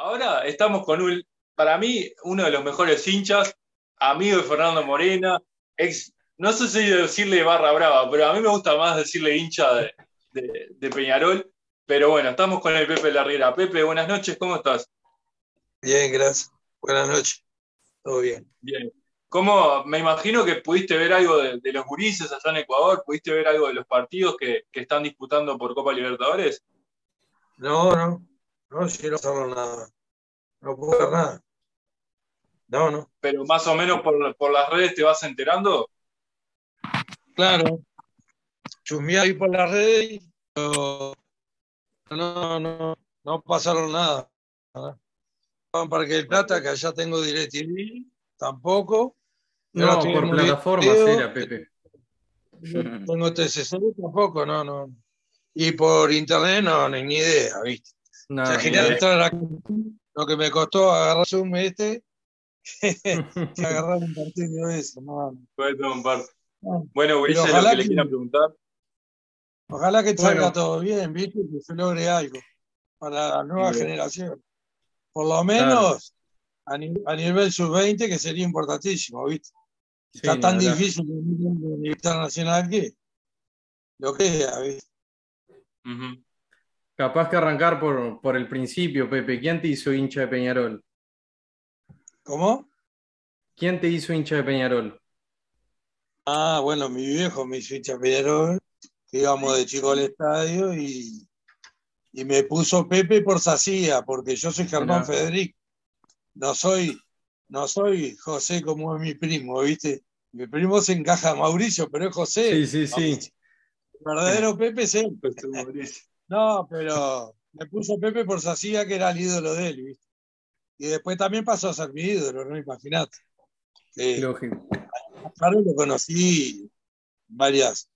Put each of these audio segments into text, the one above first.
ahora estamos con un, para mí, uno de los mejores hinchas, amigo de Fernando Morena, ex, no sé si decirle barra brava, pero a mí me gusta más decirle hincha de, Peñarol. Pero bueno, estamos con el Pepe Larriera. Pepe, buenas noches, ¿cómo estás? Bien, gracias. Buenas noches. Todo bien. Bien. ¿Cómo, me imagino que pudiste ver algo de, los gurises allá en Ecuador? ¿Pudiste ver algo de los partidos que, están disputando por Copa Libertadores? No, no. No, si no sabemos nada. No puedo ver nada. No, no. Pero más o menos por, por las redes te vas enterando. Claro. Chumí ahí por las redes, pero no, no, no pasaron nada. Para que el Plata, que allá tengo DirecTV, tampoco. No, por plataforma era, Pepe. Tengo TCC tampoco, no, no. Y por internet no, ni idea, ¿viste? No, lo que me costó agarrar Zoom este, que agarrar un partido de eso. No, Bueno, Wilson, lo que, le quiera preguntar. Ojalá que salga todo bien, ¿viste? Que se logre algo para la nueva generación. Por lo menos a, nivel sub-20, que sería importantísimo, ¿viste? Está tan difícil el internacional que lo que es, ¿viste? Capaz que arrancar por, por el principio, Pepe. ¿Quién te hizo hincha de Peñarol? ¿Cómo? ¿Quién te hizo hincha de Peñarol? Ah, bueno, mi viejo me hizo hincha de Peñarol, que íbamos de chico al estadio y, me puso Pepe por Sacía, porque yo soy Germán Federico. No soy, no soy José como es mi primo, ¿viste? Mi primo se encaja a Mauricio, pero es José. Sí, sí, sí. El verdadero Pepe es él. No, pero me puso Pepe por Sacía, que era el ídolo de él, ¿viste? Y después también pasó a ser mi ídolo, ¿no? Imagínate. Lógico. A lo conocí varias,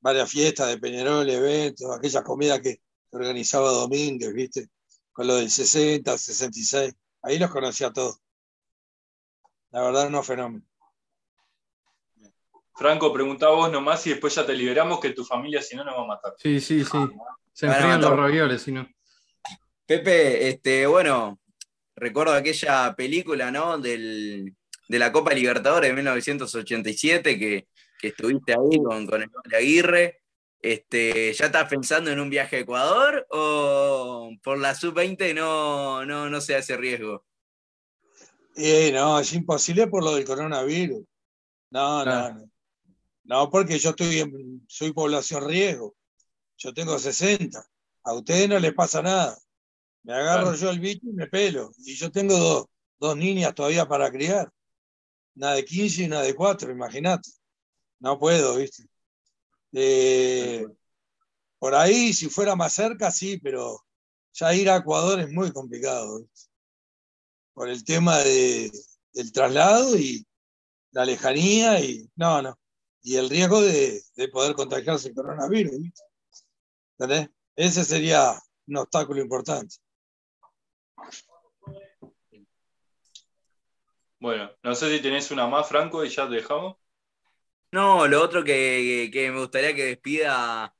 varias fiestas de Peñarol, eventos, aquella comida que organizaba Domínguez, ¿viste? Con lo del 60, 66. Ahí los conocí a todos. La verdad, no fenómeno. Franco, pregunta vos nomás y después ya te liberamos que tu familia si no nos va a matar. Sí, sí, sí. Se enfrían los ravioles, si no. Pepe, este, bueno, recuerdo aquella película, ¿no? de la Copa Libertadores de 1987 que, estuviste ahí con, con el Aguirre. Este, ¿Ya estás pensando en un viaje a Ecuador o por la sub-20 no, no, no se hace riesgo? Eh, no, es imposible por lo del coronavirus. No, no, no. No, porque yo estoy en, soy población riesgo. Yo tengo 60. A ustedes no les pasa nada. Me agarro yo el bicho y me pelo. Y yo tengo dos, niñas todavía para criar. Una de 15 y una de 4, imagínate. No puedo, ¿viste? Eh, por ahí, si fuera más cerca, sí, pero ya ir a Ecuador es muy complicado. ¿viste? Por el tema de, del traslado y la lejanía y no, no. Y el riesgo de, de poder contagiarse el coronavirus. ¿viste? Ese sería un obstáculo importante. Bueno, no sé si tenés una más, Franco, y ya te dejamos. No, lo otro que, me gustaría que despida,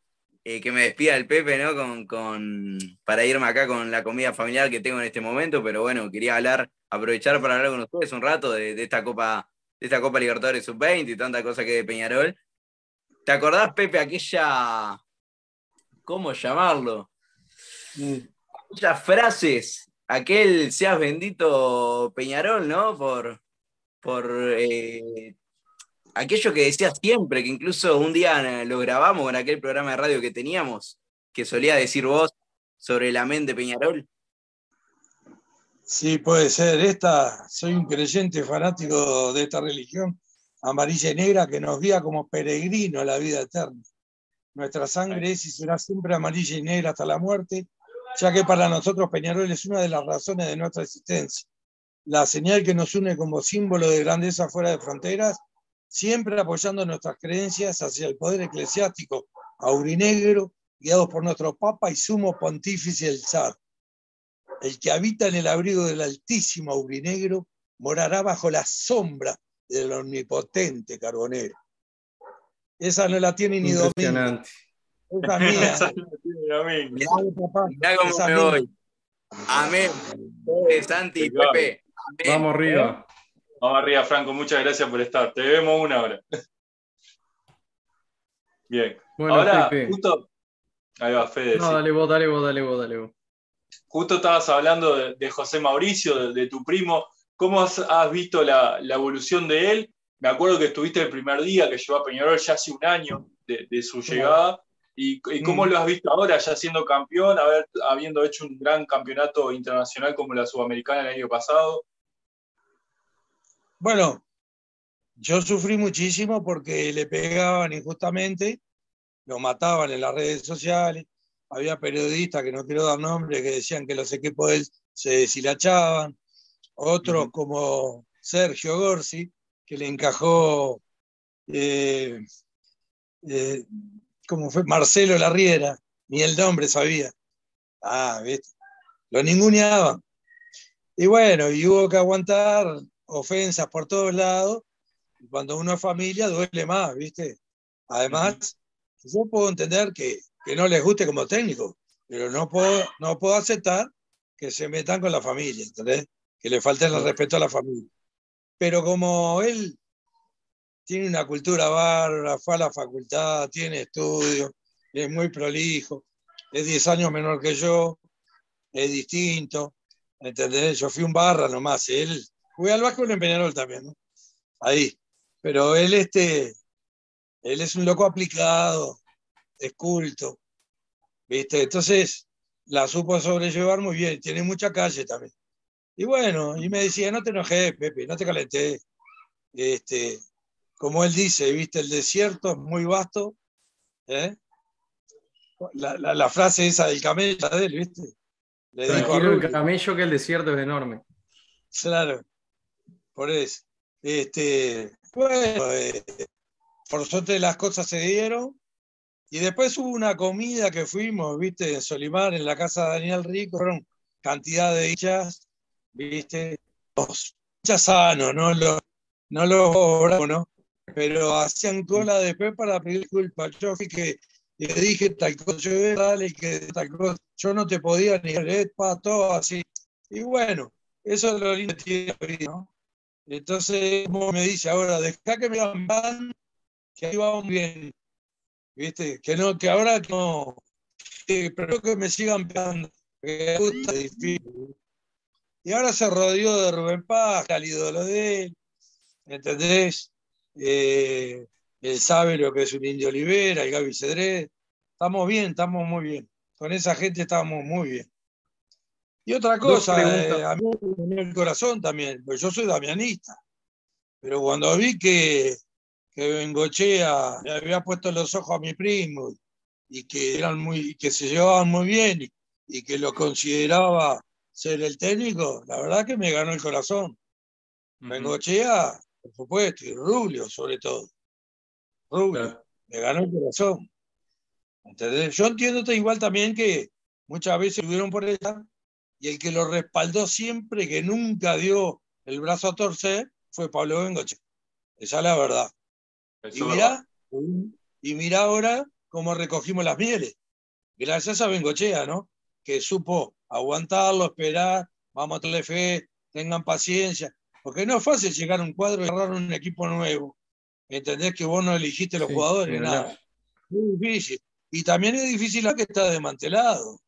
eh, que me despida el Pepe, ¿no? Con, para irme acá con la comida familiar que tengo en este momento, pero bueno, quería hablar, aprovechar para hablar con ustedes un rato de, esta Copa, de esta Copa Libertadores Sub-20 y tanta cosa que de Peñarol. ¿Te acordás, Pepe, aquella ¿cómo llamarlo? Muchas frases. Aquel seas bendito Peñarol, ¿no? Por, por eh, aquello que decías siempre, que incluso un día lo grabamos con aquel programa de radio que teníamos, que solía decir vos sobre la mente Peñarol. Sí, puede ser. Esta, soy un creyente fanático de esta religión amarilla y negra que nos guía como peregrino a la vida eterna. Nuestra sangre es y será siempre amarilla y negra hasta la muerte, ya que para nosotros Peñarol es una de las razones de nuestra existencia. La señal que nos une como símbolo de grandeza fuera de fronteras, siempre apoyando nuestras creencias hacia el poder eclesiástico aurinegro, guiados por nuestro Papa y sumo pontífice el zar. El que habita en el abrigo del altísimo aurinegro morará bajo la sombra del omnipotente carbonero. Esa no la tiene ni Domingo. Esa mía. Mirá cómo me voy. Amén. Santi, Pepe. Vamos arriba. Vamos arriba, Franco. Muchas gracias por estar. Te vemos una hora. Bien. Bueno, Ahora, Pepe. justo. Ahí va, Fede. No, sí. dale vos, dale vos, dale vos, dale vos. Justo estabas hablando de, de José Mauricio, de, de tu primo. ¿Cómo has, has visto la, la evolución de él? Me acuerdo que estuviste el primer día que llegó a Peñarol ya hace un año de, de su llegada. ¿Y, y cómo Mm. lo has visto ahora, ya siendo campeón, haber, habiendo hecho un gran campeonato internacional como la Sudamericana el año pasado? Bueno, yo sufrí muchísimo porque le pegaban injustamente, lo mataban en las redes sociales. Había periodistas que no quiero dar nombres que decían que los equipos de él se deshilachaban. Otros como Sergio Gorsi, que le encajó, eh, eh, como fue Marcelo Larriera, ni el nombre sabía. Ah, ¿viste? Lo ninguneaban. Y bueno, y hubo que aguantar ofensas por todos lados. Y Cuando uno es familia duele más, ¿viste? Además, yo puedo entender que, que no les guste como técnico, pero no puedo, no puedo aceptar que se metan con la familia, ¿entendés? Que le falten el respeto a la familia. Pero como él tiene una cultura bárbara, fue a la facultad, tiene estudios, es muy prolijo, es 10 años menor que yo, es distinto, ¿entendés? Yo fui un barra nomás, él, jugué al Vasco en Peñarol también, ¿no? Ahí. Pero él, este, él es un loco aplicado, es culto, ¿viste? Entonces, la supo sobrellevar muy bien, tiene mucha calle también. Y bueno, y me decía, no te enojes, Pepe, no te calentés. Este, como él dice, ¿viste? El desierto es muy vasto, ¿eh? La, la- la frase esa del camello de él, ¿viste? Le dijo el camello que el desierto es enorme. Claro, por eso. Este, bueno, eh, por suerte las cosas se dieron. Y después hubo una comida que fuimos, viste, en Solimar, en la casa de Daniel Rico, fueron cantidad de hinchas, viste, los sanos, no los, no ¿no? Pero hacían cola después para pedir disculpas. Yo fui que le dije tal cosa, yo dale que tal cosa, yo no te podía ni leer para todo así. Y bueno, eso es lo lindo que tiene ¿no? Entonces, como me dice ahora, deja que me pan, que ahí vamos bien. ¿Viste? Que no, que ahora no, que, pero que me sigan pegando, me gusta difícil. Y ahora se rodeó de Rubén Paz, al ídolo de él, ¿entendés? Eh, él sabe lo que es un Indio Olivera, el Gaby Cedré. Estamos bien, estamos muy bien. Con esa gente estamos muy bien. Y otra cosa, eh, a mí me dolió el corazón también, porque yo soy damianista. Pero cuando vi que, que Bengochea le había puesto los ojos a mi primo y que eran muy, que se llevaban muy bien y, y que lo consideraba ser el técnico, la verdad que me ganó el corazón. Bengochea, por supuesto, y Rubio sobre todo. Rubio, Claro. me ganó el corazón. ¿Entendés? Yo entiendo igual también que muchas veces estuvieron por ella y el que lo respaldó siempre, que nunca dio el brazo a torcer, fue Pablo Bengoche. Esa es la verdad. Eso Y mirá, y mirá ahora cómo recogimos las mieles. Gracias a Bengochea, ¿no? Que supo aguantarlo, esperar, vamos a tenerle fe, tengan paciencia. Porque no es fácil llegar a un cuadro y agarrar un equipo nuevo. ¿Entendés que vos no elegiste los Sí, jugadores? Nada. Muy difícil. Y también es difícil la que está desmantelado.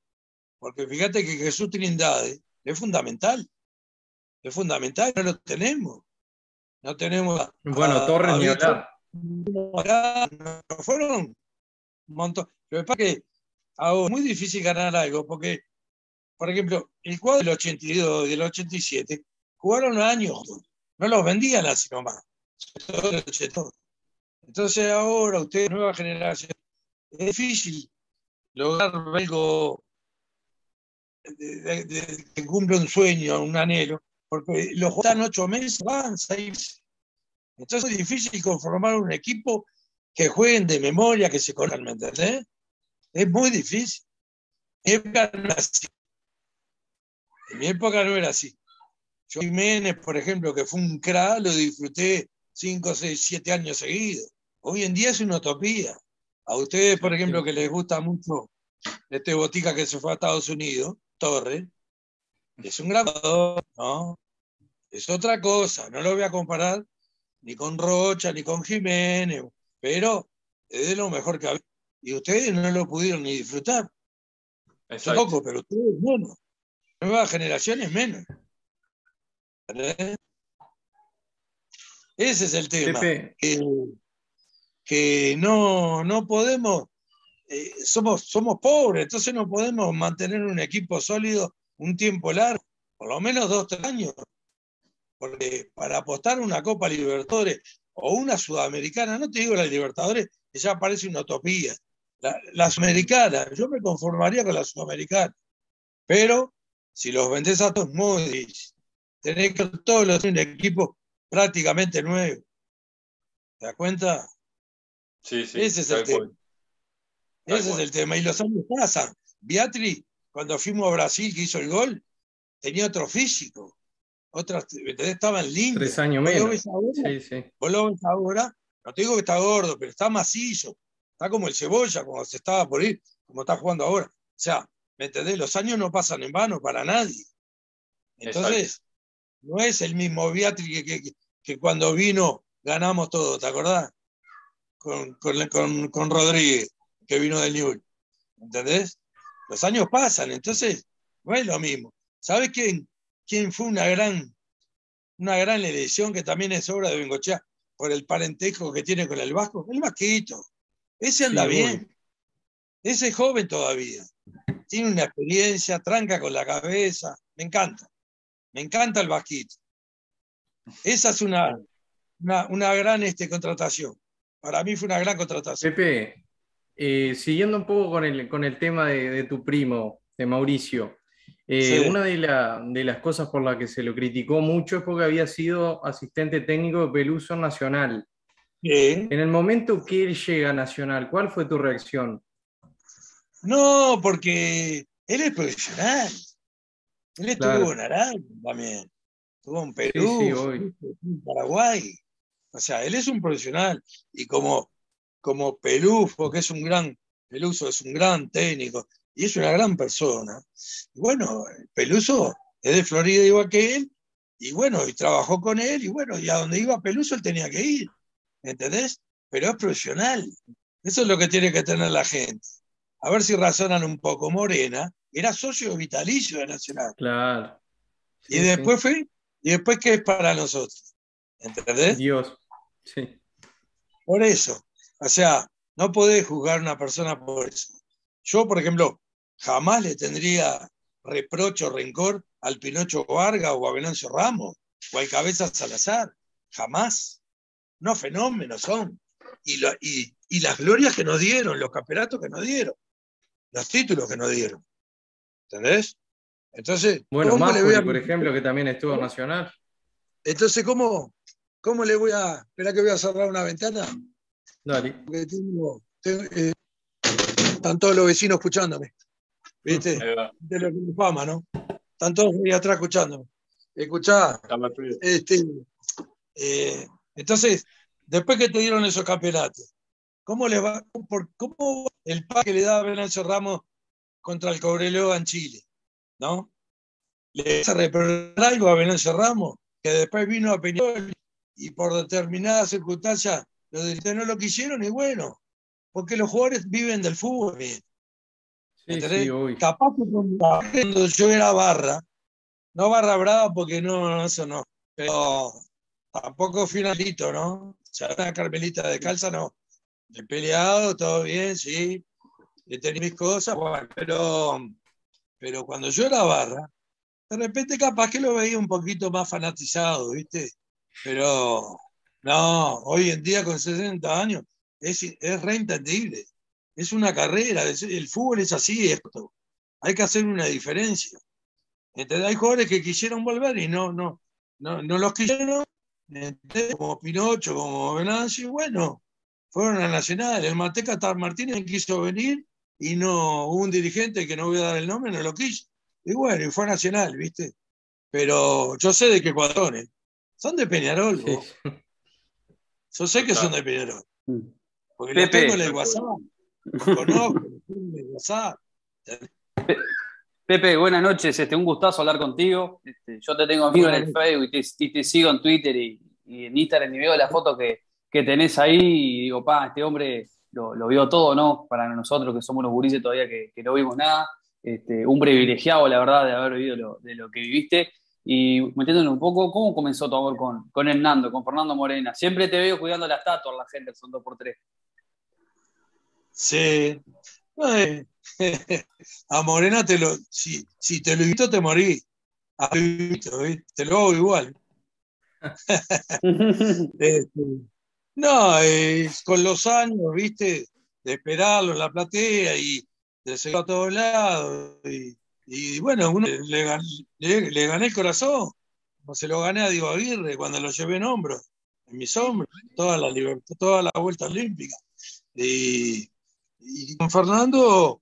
Porque fíjate que Jesús Trindade es fundamental. Es fundamental, no lo tenemos. No tenemos. a- Bueno, a- Torres a ni hablar. No fueron un montón. Lo que pasa es que ahora es muy difícil ganar algo, porque, por ejemplo, el cuadro del 82 y del 87 jugaron años, no los vendían así nomás. Todo el 82. Entonces ahora, ustedes, nueva generación, es difícil lograr algo que cumple un sueño, un anhelo, porque los están ocho meses, van seis. Entonces es difícil conformar un equipo que jueguen de memoria, que se conozcan, ¿me entendés? Es muy difícil. Era así. En mi época no era así. Yo Jiménez, por ejemplo, que fue un crack, lo disfruté 5, 6, 7 años seguidos. Hoy en día es una utopía. A ustedes, por ejemplo, que les gusta mucho este botica que se fue a Estados Unidos, Torres, Es un gran jugador, ¿no? Es otra cosa, no lo voy a comparar ni con Rocha, ni con Jiménez, pero es de lo mejor que había. Y ustedes no lo pudieron ni disfrutar. Exacto. Poco, pero ustedes menos. Nuevas generaciones menos. Ese es el tema. Que, que no, no podemos, eh, somos, somos pobres, entonces no podemos mantener un equipo sólido un tiempo largo, por lo menos dos, tres años. Porque para apostar una Copa Libertadores o una Sudamericana, no te digo la Libertadores, que ya parece una utopía. La, la Sudamericana, yo me conformaría con la Sudamericana. Pero si los vendés a todos difícil. Tenés que todos los un equipo prácticamente nuevo. ¿Te das cuenta? Sí, sí. Ese es el tema. cual. Ese es el tema. Y los años pasan. Beatriz, cuando fuimos a Brasil, que hizo el gol, tenía otro físico. Otras, estaban lindos. tres años Vos lo menos. ves ahora, Sí, sí. vos lo ves ahora, no te digo que está gordo, pero está macizo. Está como el cebolla cuando se estaba por ir, como está jugando ahora. O sea, ¿me entendés? Los años no pasan en vano para nadie. Entonces, no es el mismo Beatriz que, que- que cuando vino ganamos todo, ¿te acordás? Con, con, con- con Rodríguez, que vino del Newell. ¿Entendés? Los años pasan, entonces no es lo mismo. ¿Sabes quién, quién fue una gran, una gran elección que también es obra de Bengochea por el parentesco que tiene con el Vasco? El Vasquito. Ese anda Sí, bien. Ese es joven todavía. Tiene una experiencia, tranca con la cabeza. Me encanta. Me encanta el Vasquito. Esa es una, una, una gran este, contratación. Para mí fue una gran contratación. Pepe, eh, siguiendo un poco con el, con el tema de, de tu primo, de Mauricio, eh, Sí. una de, la- de las cosas por las que se lo criticó mucho es porque había sido asistente técnico de Peluso en Nacional. Sí. En el momento que él llega a Nacional, ¿cuál fue tu reacción? No, porque él es profesional. Él estuvo Claro. en Arabia también. Estuvo en Perú, sí, en Paraguay. O sea, él es un profesional. Y como, como Pelufo, que es un gran, Peluso es un gran técnico y es una gran persona. Y bueno, Peluso es de Florida igual que él. Y bueno, y trabajó con él. Y bueno, y a donde iba Peluso él tenía que ir. ¿Entendés? Pero es profesional. Eso es lo que tiene que tener la gente. A ver si razonan un poco. Morena era socio vitalicio de Nacional. Claro. Y Sí, después fue, y después qué es para nosotros. sí. ¿Entendés? Dios. Sí. Por eso. O sea, no podés juzgar a una persona por eso. Yo, por ejemplo, jamás le tendría reproche o rencor al Pinocho Vargas o a Venancio Ramos o al Cabeza Salazar. Jamás. No fenómenos son. Y, lo- y, y las glorias que nos dieron, los campeonatos que nos dieron, los títulos que nos dieron. ¿Entendés? Entonces, Bueno, ¿cómo le voy Máfoli, a- por ejemplo, que también estuvo en Nacional. Entonces, ¿cómo, ¿cómo le voy a. Espera que voy a cerrar una ventana. Dale. Porque tengo, tengo, eh, están todos los vecinos escuchándome. ¿Viste? De lo que me fama, ¿no? Están todos ahí atrás escuchándome. Escuchá, más este, eh, entonces, después que te dieron esos campeonatos, ¿cómo le va, por, cómo el pa que le da a Venancio Ramos contra el Cobreloa en Chile? ¿No? ¿Le vas a reprobar algo a Venancio Ramos? Que después vino a Peñarol y por determinadas circunstancias los no lo quisieron y bueno, porque los jugadores viven del fútbol. bien. Sí, sí. Capaz que cuando yo era barra, no barra brava porque no, no, eso no, pero tampoco finalito, ¿no? O sea, una carmelita de calza, no. He peleado, todo bien, sí. He tenido mis cosas, bueno, pero, pero cuando yo era barra, de repente capaz que lo veía un poquito más fanatizado, ¿viste? Pero no, hoy en día con 60 años es, es reentendible. Es una carrera, el fútbol es así, esto. Hay que hacer una diferencia. ¿Entendés? Hay jugadores que quisieron volver y no, no, no, no los quisieron, como Pinocho, como Venancio, bueno, fueron a Nacional. El Manteca Tar Martínez quiso venir y no hubo un dirigente que no voy a dar el nombre, no lo quiso. Y bueno, y fue a Nacional, ¿viste? Pero yo sé de qué cuadrones. Son de Peñarol, Sí, vos. Yo sé que son de Peñarol. Mm. Porque los Pepe. tengo en el WhatsApp. Los conozco, los tengo en el WhatsApp. Pepe, buenas noches, este, un gustazo hablar contigo. Este, yo te tengo amigo en el Facebook y te, sigo en Twitter y, en Instagram y veo la foto que, tenés ahí y digo, pa, este hombre lo, vio todo, ¿no? Para nosotros que somos unos gurises todavía que, no vimos nada. Este, un privilegiado, la verdad, de haber vivido lo, de lo que viviste. Y metiéndole un poco, ¿cómo comenzó tu amor con, con Hernando, con Fernando Morena? Siempre te veo cuidando la estatua, la gente, son dos por tres. Sí, a Morena te lo, si, si te lo invito te morí. te lo hago igual. Este, no, con los años, viste, de esperarlo en la platea y de seguir a todos lados. Y, bueno, uno le, gané el corazón, como se lo gané a Diego Aguirre cuando lo llevé en hombros, en mis hombros, toda la libertad, toda la vuelta olímpica. Y, y con Fernando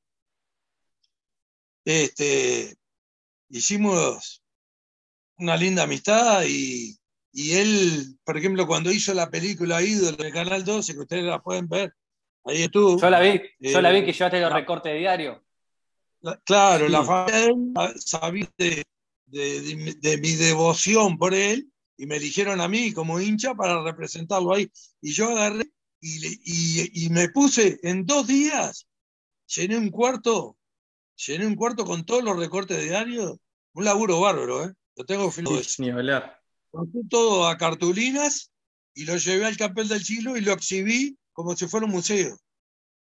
este, hicimos una linda amistad y, él, por ejemplo, cuando hizo la película Ídolo del Canal 12, que ustedes la pueden ver, ahí estuvo. Yo la vi, yo la vi eh, que llevaste los recortes de diario. claro, la familia sabía de, de, mi devoción por él y me eligieron a mí como hincha para representarlo ahí. Y yo agarré y, me puse en dos días, llené un cuarto, llené un cuarto con todos los recortes de diario, un laburo bárbaro, ¿eh? Lo tengo filmado. Ni hablar. Todo a cartulinas y lo llevé al Capel del Chilo y lo exhibí como si fuera un museo.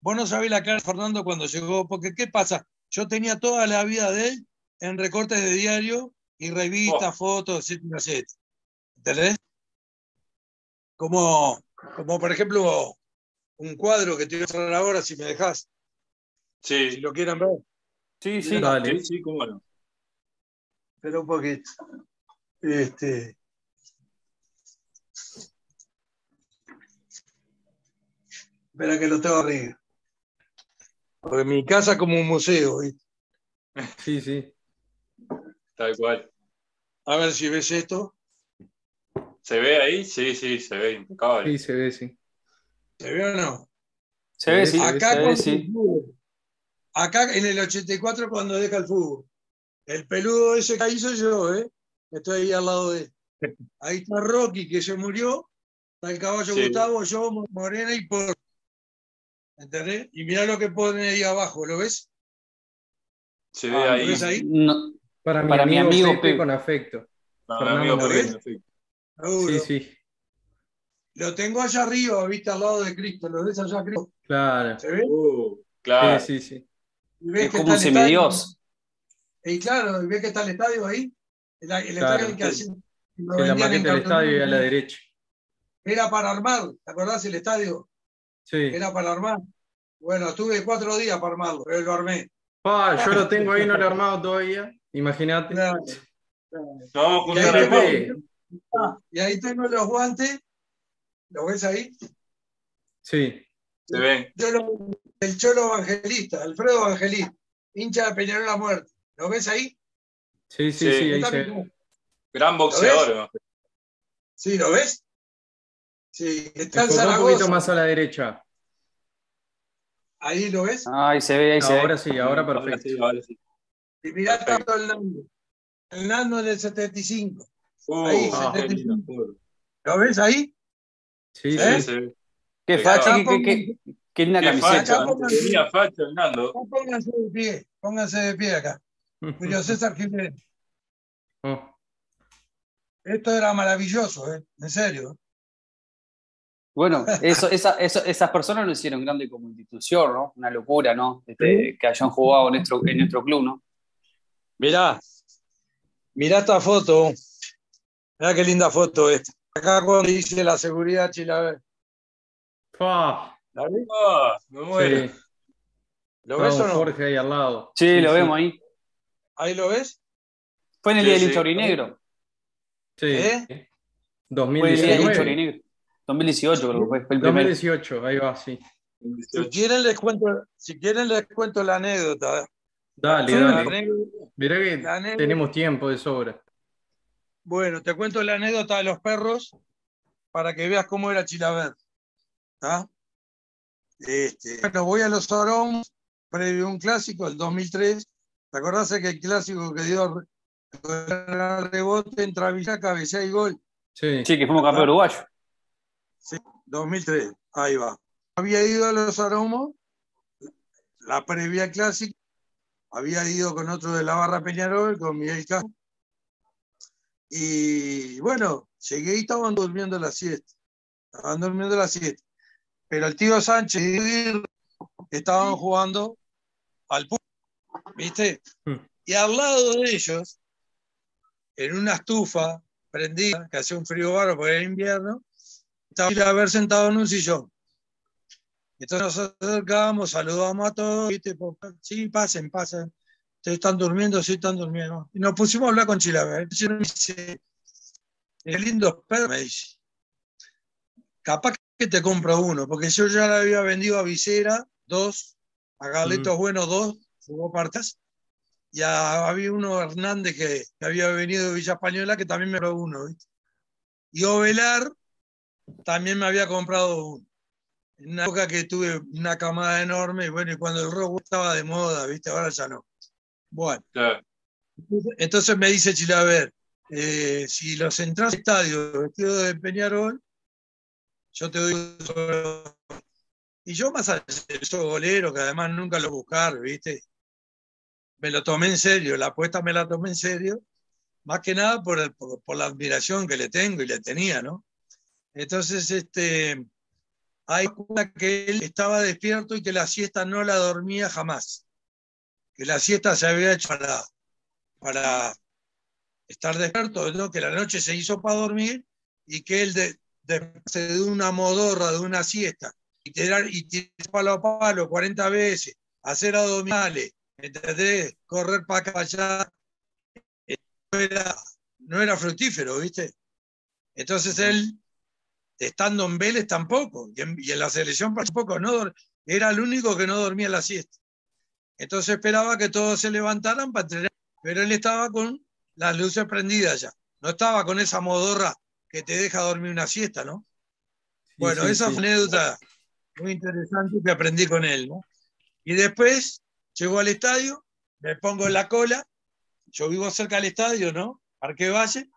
Vos no sabés la cara de Fernando cuando llegó, porque ¿qué pasa? Yo tenía toda la vida de él en recortes de diario y revistas, oh. fotos, etcétera, etcétera. ¿Entendés? Como como por ejemplo un cuadro que te voy a mostrar ahora, si me dejas. Sí. Si lo quieren ver. Sí, sí, dale. Sí, cómo no. Espera un poquito. Este. Espera que lo tengo arriba. Porque mi casa es como un museo, ¿viste? Sí, sí. Tal cual. A ver si ves esto. ¿Se ve ahí? Sí, sí, se ve impecable. Sí, se ve, sí. ¿Se ve o no? Se ve, sí. Acá, se ve, sí. Acá en el 84 cuando deja el fútbol. El peludo ese que hizo yo, ¿eh? Estoy ahí al lado de él. Ahí está Rocky, que se murió. Está el caballo Gustavo, yo, Morena y por. ¿Entendés? Y mira lo que pone ahí abajo, ¿lo ves? Se ve ahí. ¿Lo ves ahí? Para, mi, Para amigo mi amigo Pepe, con afecto. Para mi amigo Pepe, afecto. Sí, sí. Lo tengo allá arriba, viste, al lado de Cristo. ¿Lo ves allá arriba? Claro. ¿Se ve? Uh, claro. Sí, sí, sí. es como un semidios. Y claro, ¿ves que está el estadio ahí? El, estadio en que sí. la maqueta del estadio y a la derecha. Era para armar, ¿te acordás el estadio? Sí. Era para armar. Bueno, estuve cuatro días para armarlo, pero lo armé. Ah, yo lo tengo ahí, no lo he armado todavía. Imagínate. Claro, No, y ahí tengo los guantes. ¿Lo ves ahí? Sí. Se ven. el Cholo Evangelista, Alfredo Evangelista, hincha de Peñarol la Muerte. ¿Lo ves ahí? Sí, sí, sí, ahí se... Gran boxeador. Sí, ¿lo ves? Sí, está en Zaragoza. Un poquito más a la derecha. Ahí lo ves. Ah, ahí se ve, ahí se ahora sí, ahora perfecto. Ahora sí, Y mirá tanto el Nando. El Nando del 75. Uh, ahí, ah, ¿Lo ves ahí? Sí, sí, sí. Qué facha, qué, qué, qué, linda camiseta. Tenía facha, Hernando. Pónganse de pie, pónganse de pie acá. Julio César Jiménez. Oh. Esto era maravilloso, ¿eh? en serio. Bueno, eso, esa, eso, esas personas lo hicieron grande como institución, ¿no? Una locura, ¿no? Este, que hayan jugado en nuestro, en nuestro club, ¿no? Mirá, mirá esta foto. Mira qué linda foto esta. Acá cuando dice la seguridad Chilaver. Ah, ¿La ves? Ah, me muero. Sí. ¿Lo ves o no? Jorge ahí al lado. Sí, lo vemos ahí. ¿Ahí lo ves? Fue en el día del Chorinegro. Sí. ¿Eh? 2019. 2018 creo que fue. el 2018, ahí va, sí. Si quieren les cuento, si quieren les cuento la anécdota. Dale, dale. Mirá que tenemos tiempo de sobra. Bueno, te cuento la anécdota de los perros para que veas cómo era Chilaver. Este, bueno, voy a los Orons, previo un clásico, el 2003, ¿Te acordás que el clásico que dio rebote entra Villa, cabecea y gol? Sí. Sí, que fuimos campeón uruguayo. Sí, 2003, ahí va. Había ido a los aromos, la previa clásica, había ido con otro de la barra Peñarol, con Miguel Castro. Y bueno, llegué y estaban durmiendo la siesta. Estaban durmiendo la siesta. Pero el tío Sánchez y estaban jugando al ¿viste? Mm. Y al lado de ellos, en una estufa prendida, que hacía un frío bárbaro porque era invierno, estaba a haber sentado en un sillón. Entonces nos acercábamos, saludábamos a todos, ¿viste? Sí, pasen, pasen. ¿Ustedes están durmiendo? Sí, están durmiendo. Y nos pusimos a hablar con Chilaver. Entonces me dice, qué lindos perros, me dice. Capaz que te compro uno, porque yo ya le había vendido a Visera dos, a Galetos Bueno dos, jugó partes, y a- había uno Hernández que, que había venido de Villa Española que también me compró uno, ¿viste? Y Ovelar también me había comprado uno. En una época que tuve una camada enorme, y bueno, y cuando el rock estaba de moda, ¿viste? Ahora ya no. Bueno. Claro. Entonces me dice Chilaver, eh, si los entras al estadio vestido de Peñarol, yo te doy Y yo más allá de soy golero, que además nunca lo buscar, ¿viste? Me lo tomé en serio, la apuesta me la tomé en serio, más que nada por, el- por, la admiración que le tengo y le tenía, ¿no? Entonces, este, hay una que él estaba despierto y que la siesta no la dormía jamás, que la siesta se había hecho para, para estar despierto, ¿no? que la noche se hizo para dormir y que él de, de una modorra, de una siesta, y tirar, y tirar palo a palo 40 veces, hacer abdominales, ¿entendés? correr para acá, para allá, eh, no era, no era fructífero, ¿viste? Entonces él, estando en Vélez tampoco, y en, y en la selección tampoco, no, era el único que no dormía la siesta. Entonces esperaba que todos se levantaran para entrenar, pero él estaba con las luces prendidas ya. No estaba con esa modorra que te deja dormir una siesta, ¿no? Bueno, sí, esa sí. anécdota muy interesante que aprendí con él, ¿no? Y después llegó al estadio, me pongo en la cola, yo vivo cerca del estadio, ¿no? Parque Valle,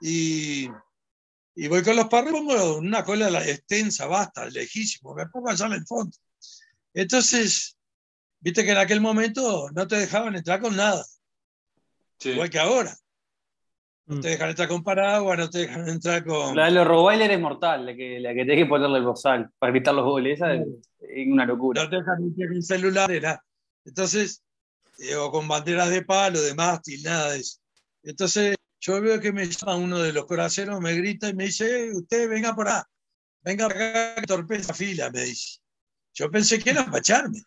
y, y voy con los parros, pongo una cola la- extensa, basta, lejísimo, me pongo allá en el fondo. Entonces, viste que en aquel momento no te dejaban entrar con nada, Sí. igual que ahora. No Mm. te dejan entrar con paraguas, no te dejan entrar con... La de los Rottweiler es mortal, la que, la que tenés que ponerle el bozal para gritar los goles. Esa es, es una locura. no te dejan entrar con celulares, nada. Entonces, eh, o con banderas de palo, de mástil, nada de eso. Entonces, yo veo que me llama uno de los coraceros, me grita y me dice, "Eh, usted venga por acá, venga por acá, que torpeza fila, me dice. Yo pensé que era para echarme.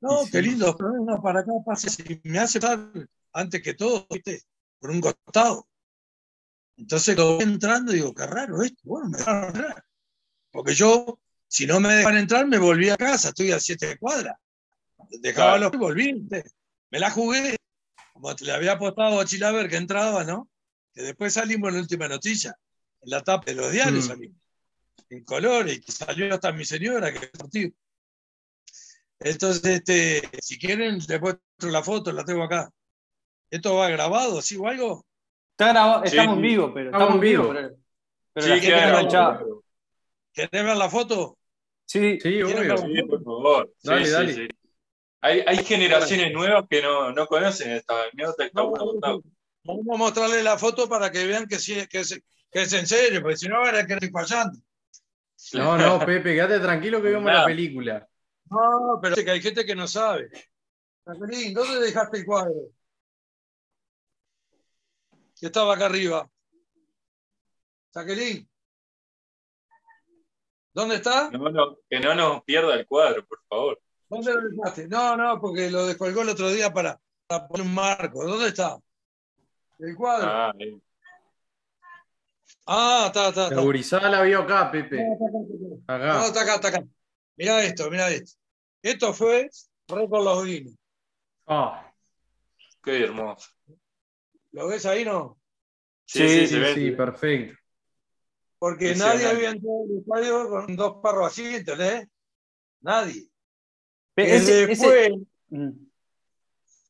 No, sí. qué lindo, pero venga para acá, pase, y me hace pasar antes que todo, ¿viste? Por un costado. Entonces, lo voy entrando digo, qué raro esto, bueno, me dejaron entrar. Porque yo, si no me dejan entrar, me volví a casa, estoy a siete cuadras. Dejaba Claro. los y volví. Me la jugué, como le había apostado a Chilaver que entraba, ¿no? Que después salimos en la última noticia, en la tapa de los diarios Mm. salimos, en colores, y salió hasta mi señora, que es partido. Entonces, este, si quieren, les muestro la foto, la tengo acá. ¿Esto va grabado, sí o algo? Está grabado, Sí. estamos en vivo, pero Estamos en vivo. pero, pero Sí, la gente claro. ¿Querés ver la foto? Sí, Sí, ¿Quieren obvio. ver? Sí, por favor. Sí, Dale, sí, dale. sí. Hay, hay generaciones nuevas que no, no conocen esta anécdota. Vamos a mostrarle la foto para que vean que, sí, que, es, que es en serio, porque si no van a querer ir fallando. No, no, Pepe, quédate tranquilo que vemos la película. No, pero que hay gente que no sabe. Jacqueline, ¿dónde dejaste el cuadro? Que estaba acá arriba. Jacqueline. ¿Dónde está? No, no, que no nos pierda el cuadro, por favor. ¿Dónde lo dejaste? No, no, porque lo descolgó el otro día para, para poner un marco. ¿Dónde está? El cuadro. Ah, ahí. Ah, está, está, La está. gurizada la vio acá, Pepe. No, Acá. está acá, está acá. Mirá esto, mirá esto. Esto fue récord los Guinness. Ah, Qué hermoso. ¿Lo ves ahí, no? Sí, sí, sí, se ve. sí, perfecto. Porque nadie había entrado al estadio con dos perros así, ¿entendés? Nadie. Pe- Que ese- ese- después, Mm.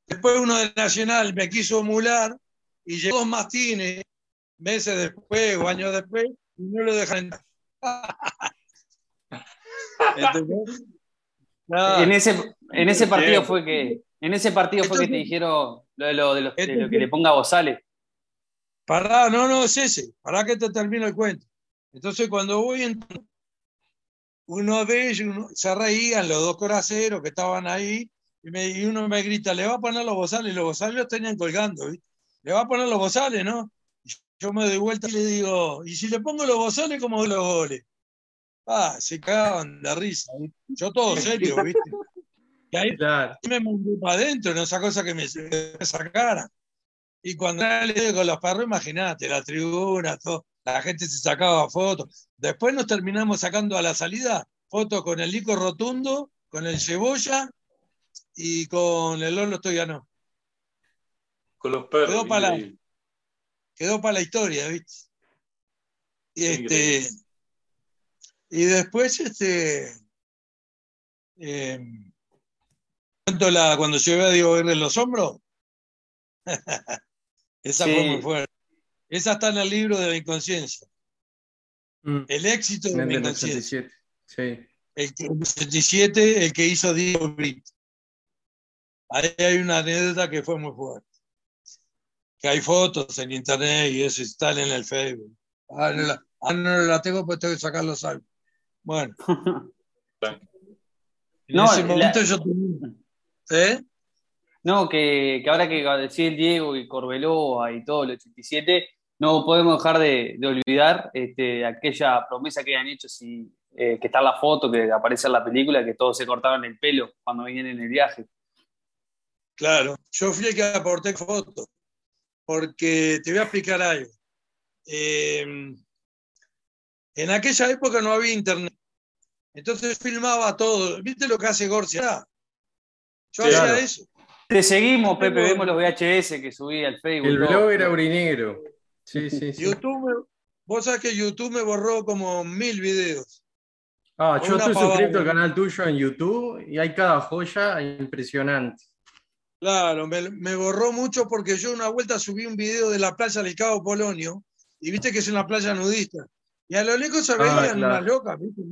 Después uno de Nacional me quiso emular y llegó dos mastines meses después o años después y no lo dejan entrar. ¿Entendés? En ese, en ese partido fue que en ese partido fue que te dijeron lo de lo, de los- de lo que le ponga Bozales. Pará, no, no, es ese. Pará que te termino el cuento. Entonces, cuando voy, en- uno de ellos uno- se reían, los dos coraceros que estaban ahí, y, me- y uno me grita, le va a poner los bozales, y los bozales los tenían colgando, ¿viste? Le va a poner los bozales, ¿no? Y yo me doy vuelta y le digo, ¿y si le pongo los bozales, cómo los goles? Ah, se cagaban de risa. ¿viste? Yo todo serio, ¿viste? Y ahí Claro. me mandé para adentro, no esa cosa que me, me sacara. Y cuando le con los perros, imagínate, la tribuna, todo, la gente se sacaba fotos. Después nos terminamos sacando a la salida fotos con el Lico Rotundo, con el Cebolla y con el Lolo Toyano. Con los perros. Quedó para la-. Quedó para la historia, ¿viste? Y, este, y después, este, eh, cuento la, cuando llevé a Diego en los hombros, esa Sí. fue muy fuerte. Esa está en el libro de la inconsciencia. Mm. El éxito de la el inconsciencia. 87. Sí. El que, el 87, el que hizo Diego Brito. Ahí hay una anécdota que fue muy fuerte. Que hay fotos en internet y eso están en el Facebook. Ah, no la, ah, no la tengo, pues tengo que sacar los álbumes. Bueno. En No, ese la- momento yo tenía. ¿Eh? No, que, que ahora que decía el Diego y Corbeloa y todo el 87, no podemos dejar de, de olvidar este, aquella promesa que habían hecho, si, eh, que está en la foto, que aparece en la película, que todos se cortaban el pelo cuando venían en el viaje. Claro, yo fui el que aporté fotos, porque te voy a explicar algo. Eh, en aquella época no había internet, entonces filmaba todo. ¿Viste lo que hace Gorcia? Yo Sí, hacía claro. eso. Te seguimos, Pepe, vemos los VHS que subí al Facebook. El blog era urinegro. Sí, sí, sí. YouTube, vos sabés que YouTube me borró como mil videos. Ah, yo estoy pavada. suscrito al canal tuyo en YouTube y hay cada joya impresionante. Claro, me, me borró mucho porque yo una vuelta subí un video de la playa del Cabo Polonio y viste que es una playa nudista. Y a lo lejos se Ah, veían claro. unas locas, ¿viste?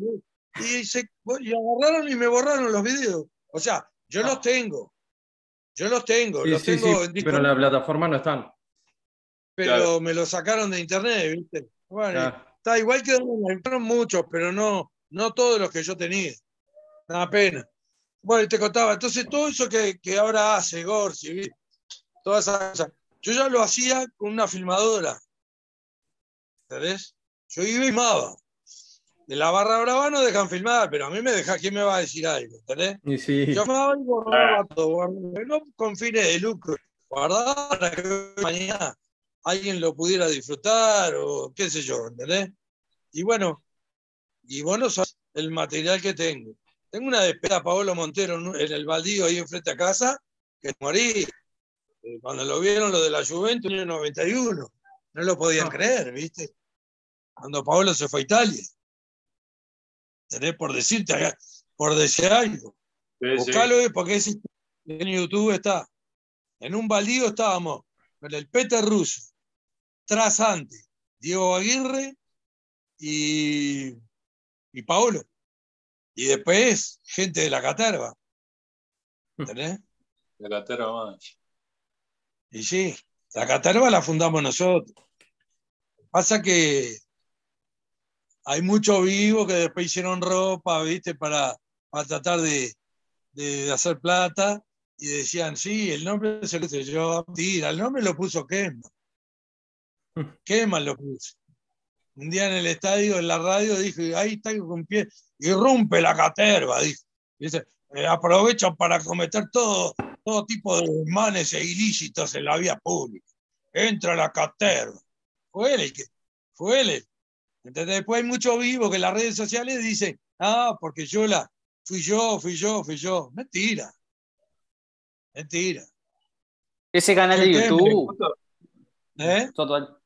Y, se, y agarraron y me borraron los videos. O sea, yo los tengo. Yo los tengo, Sí, los sí, tengo sí, en pero en la plataforma no están. pero Claro. me los sacaron de internet, ¿viste? Bueno, Ah, está igual que entraron muchos, pero no, no todos los que yo tenía. Una pena. Bueno, y te contaba, entonces todo eso que, que ahora hace Gorsi, ¿viste? todas esas cosas, yo ya lo hacía con una filmadora. ¿Entendés? Yo iba y filmaba. De la barra brava no dejan filmar, pero a mí me deja, ¿quién me va a decir algo? ¿Entendés? y sí. Yo filmaba y borraba todo, guardaba, no con fines de lucro, guardaba para que mañana alguien lo pudiera disfrutar o qué sé yo, ¿entendés? Y bueno, y vos no sabés el material que tengo. Tengo una despedida a Paolo Montero en en el baldío ahí enfrente a casa, que morí. Eh, Cuando lo vieron lo de la Juventus en el 91, no lo podían Ah. creer, ¿viste? Cuando Paolo se fue a Italia. ¿Entendés? Por decirte, por decir algo. Sí. Buscalo porque en YouTube está. En un baldío estábamos con el Peter Russo, Trasante, Diego Aguirre y, y Paolo. Y después gente de la Caterva. ¿Entendés? De la Terra más. Y sí, la Caterva la fundamos nosotros. Pasa que hay muchos vivos que después hicieron ropa, ¿viste? Para, para tratar de, de- hacer plata y decían, sí, el nombre se lo yo. Mentira, el nombre lo puso Kema. Kema lo puso. Un día en el estadio, en la radio, dijo, ahí está con pie, irrumpe la caterva, dijo. Dice, "Eh, aprovechan para cometer todo, todo tipo de manes e ilícitos en la vía pública. Entra la caterva. Fue él el que, fue él. el- ¿Entendés? Después hay muchos vivos que en las redes sociales dicen, ah, porque yo la, fui yo, fui yo, fui yo. Mentira. Mentira. Ese canal de. YouTube. ¿Eh? Total.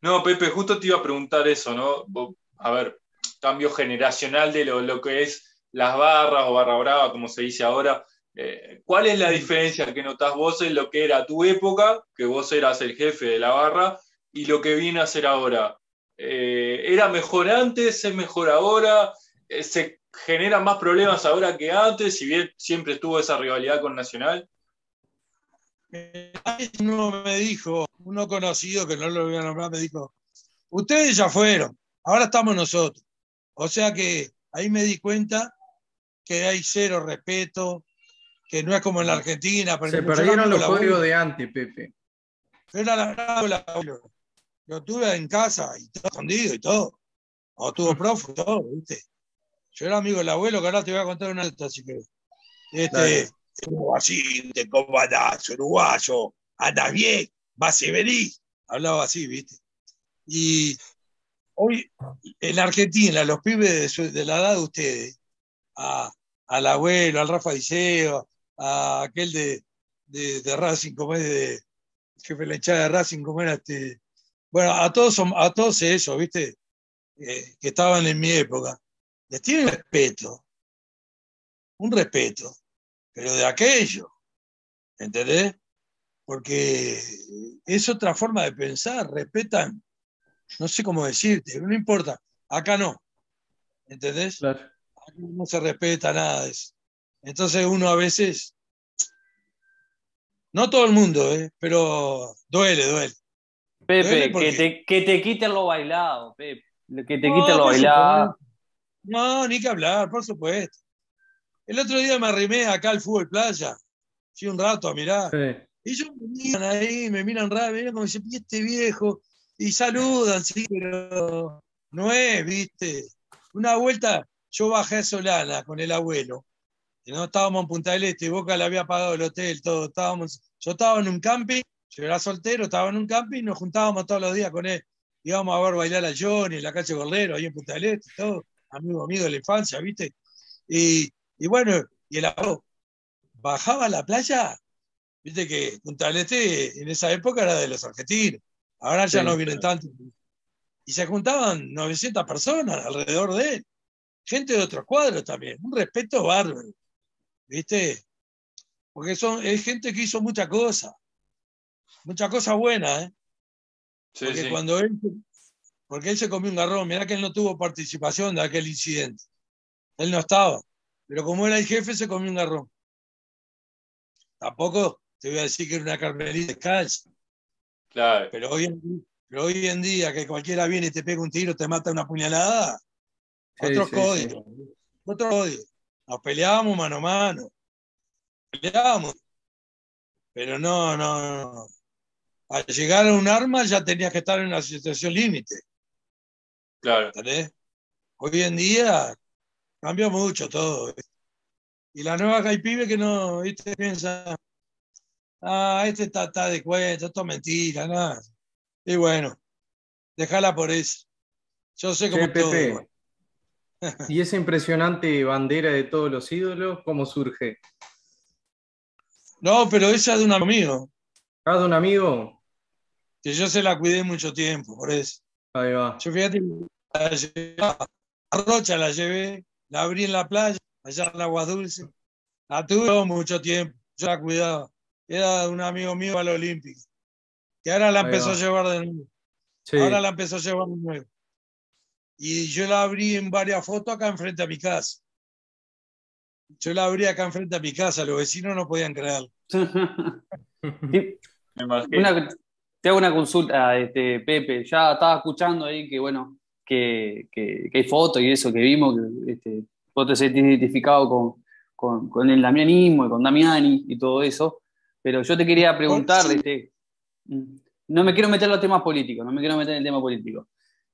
No, Pepe, justo te iba a preguntar eso, ¿no? A ver, cambio generacional de lo, lo que es las barras o barra brava, como se dice ahora. Eh, ¿Cuál es la diferencia que notas vos en lo que era tu época, que vos eras el jefe de la barra, y lo que viene a ser ahora? Eh, ¿Era mejor antes? ¿Es mejor ahora? Eh, ¿Se generan más problemas ahora que antes, si bien siempre estuvo esa rivalidad con Nacional? Uno me dijo, uno conocido que no lo voy a nombrar, me dijo, ustedes ya fueron, ahora estamos nosotros. O sea que ahí me di cuenta que hay cero respeto, que no es como en la Argentina. Se perdieron los códigos de antes, Pepe. Era la, Lo tuve en casa y todo escondido y todo. O tuvo profe y todo, ¿viste? Yo era amigo del abuelo, que ahora te voy a contar una alta, así que. Este, así, te andás, uruguayo, andas bien, vas a venir. Hablaba así, ¿viste? Y hoy en Argentina, los pibes de, la edad de ustedes, al abuelo, al Rafa Diceo, a aquel de, de, Racing, como es de jefe de la hinchada de Racing, como era este. Bueno, a todos, a todos esos, ¿viste? Eh, que estaban en mi época, les tiene respeto, un respeto, pero de aquello, ¿entendés? Porque es otra forma de pensar, respetan, no sé cómo decirte, no importa, acá no, ¿entendés? Acá no se respeta nada de eso. Entonces uno a veces, no todo el mundo, ¿eh? pero duele, duele. Pepe, que, te, que te quiten lo bailado, Pepe. Que te quiten lo bailado. No, ni que hablar, por supuesto. El otro día me arrimé acá al fútbol playa. Fui un rato a mirar. Y ellos me miran ahí, me miran raro, me miran como dice, este viejo. Y saludan, sí, pero no es, viste. Una vuelta, yo bajé a Solana con el abuelo no estábamos en Punta del Este, Boca le había pagado el hotel, todo. Estábamos, yo estaba en un camping, yo era soltero, estaba en un camping y nos juntábamos todos los días con él. Íbamos a ver bailar a Johnny en la calle Gorlero, ahí en Punta del Este, todo, amigo, amigo de la infancia, ¿viste? Y, y bueno, y el abuelo bajaba a la playa, viste que Punta del Este en esa época era de los argentinos, ahora ya no vienen tantos. Y se juntaban 900 personas alrededor de él, gente de otros cuadros también, un respeto bárbaro. ¿viste? Porque son, es gente que hizo mucha cosa, mucha cosa buena, ¿eh? porque cuando él, porque él se comió un garrón, mirá que él no tuvo participación de aquel incidente, él no estaba, pero como era el jefe se comió un garrón. Tampoco te voy a decir que era una carmelita descalza. Claro. Pero hoy, en, pero hoy en día que cualquiera viene y te pega un tiro, te mata una puñalada, otro código, otro código. Nos peleábamos mano a mano. Peleábamos. Pero no, no, no. Al llegar a un arma ya tenías que estar en una situación límite. Claro. Hoy en día cambió mucho todo. Y la nueva hay pibe que no, ¿viste? Piensa, ah, este está, de cuenta, esto es mentira, nada. Y bueno, déjala por eso. Yo sé cómo todo. ¿Y esa impresionante bandera de todos los ídolos, cómo surge? No, pero esa es de un amigo. ¿Ah, de un amigo? Que yo se la cuidé mucho tiempo, por eso. Ahí va. Yo fíjate, la a Rocha la llevé, la abrí en la playa, allá en Agua Dulce. La tuve mucho tiempo, yo la cuidaba. Era de un amigo mío al Olímpico, que ahora la empezó a llevar de nuevo. Ahora la empezó a llevar de nuevo y yo la abrí en varias fotos acá enfrente a mi casa. Yo la abrí acá enfrente a mi casa, los vecinos no podían creerlo. te hago una consulta, este, Pepe. Ya estaba escuchando ahí que, bueno, que, que, hay fotos y eso que vimos, que este, vos te sentís identificado con, con, con, el damianismo y con Damiani y todo eso. Pero yo te quería preguntar, este, mm, no me quiero meter en los temas políticos, no me quiero meter en el tema político.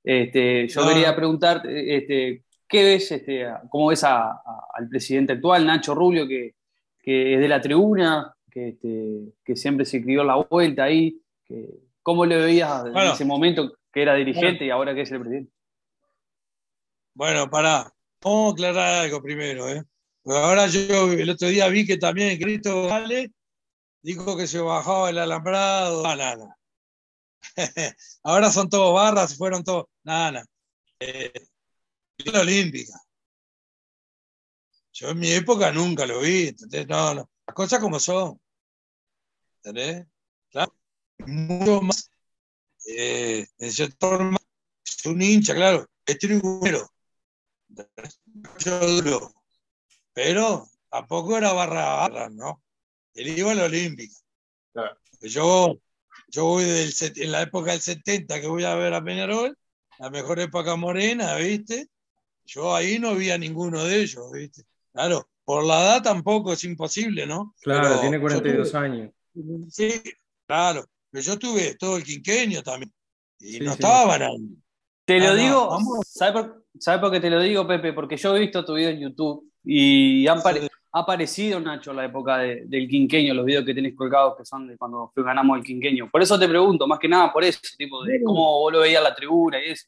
Este, yo quería preguntar, este, ¿qué ves, este, cómo ves al presidente actual, Nacho Rubio, que, es de la tribuna, que, este, que siempre se escribió la vuelta ahí? Que, ¿Cómo le veías en ese momento que era dirigente y ahora que es el presidente? Bueno, para vamos a aclarar algo primero. ¿eh? ahora yo el otro día vi que también Cristo Gale dijo que se bajaba el alambrado. Nada. Ahora son todos barras, fueron todos. Nada. Eh, la olímpica. Yo en mi época nunca lo vi, entonces no, no. Las cosas como son. ¿Entendés? Claro. Mucho más. Eh, el sector más. Es un hincha, claro. Es tribunero. duro. Pero tampoco era barra barra, ¿no? Él iba a la Olímpica. Claro. Yo, yo voy del, en la época del 70 que voy a ver a Peñarol, la mejor época morena, ¿viste? Yo ahí no vi a ninguno de ellos, ¿viste? Claro, por la edad tampoco es imposible, ¿no? Claro, Pero tiene yo 42 tuve- años. Sí, claro. Pero yo tuve todo el quinquenio también. Y Sí, no sí. estaban ahí. Te lo Ah, digo, vamos. ¿sabes por, sabe por qué te lo digo, Pepe? Porque yo he visto tu video en YouTube y han pare- Sí. ha aparecido, Nacho, la época de- del quinqueño, los videos que tenés colgados que son de cuando ganamos el quinqueño. Por eso te pregunto, más que nada por eso, tipo de cómo vos lo veías en la tribuna y eso.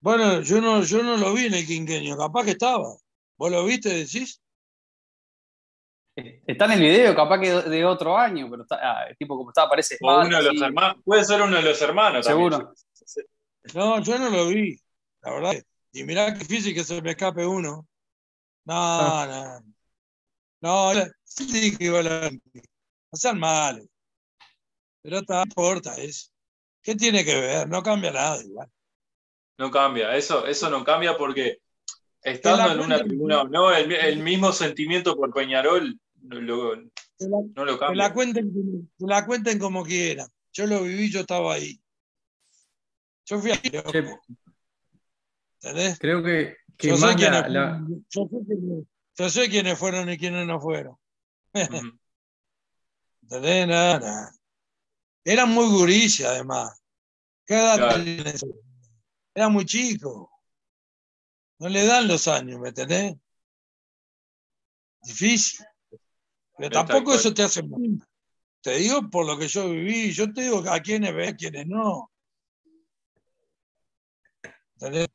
Bueno, yo no, yo no lo vi en el quinquenio, capaz que estaba. ¿Vos lo viste, decís? Está en el video, capaz que de, otro año, pero está, ah, tipo como está, parece O uno de los hermanos. Puede ser uno de los hermanos también. Seguro. No, yo no lo vi, la verdad. Y mirá qué difícil que se me escape uno. No, Ah. no. No, sí que iba a la. No sean malos. Pero está, no importa eso. ¿Qué tiene que ver? No cambia nada igual. No cambia, eso, eso no cambia porque estando en una tribuna o no, el, el mismo sentimiento por Peñarol lo, Que la, no lo cambia. la cuenten, que la cuenten como quieran. Yo lo viví, yo estaba ahí. Yo fui ahí, ¿entendés? creo que, que Yo sé, la- yo, sé quiénes, yo sé quiénes fueron y quiénes no fueron. ¿Entendés? Nada, nada. Eran muy gurises, además. ¿Qué edad Claro. Era muy chico. No le dan los años, ¿me entendés? Difícil. Pero tampoco eso te hace mal. Te digo por lo que yo viví. Yo te digo a quienes ven, a quienes no. ¿Entendés?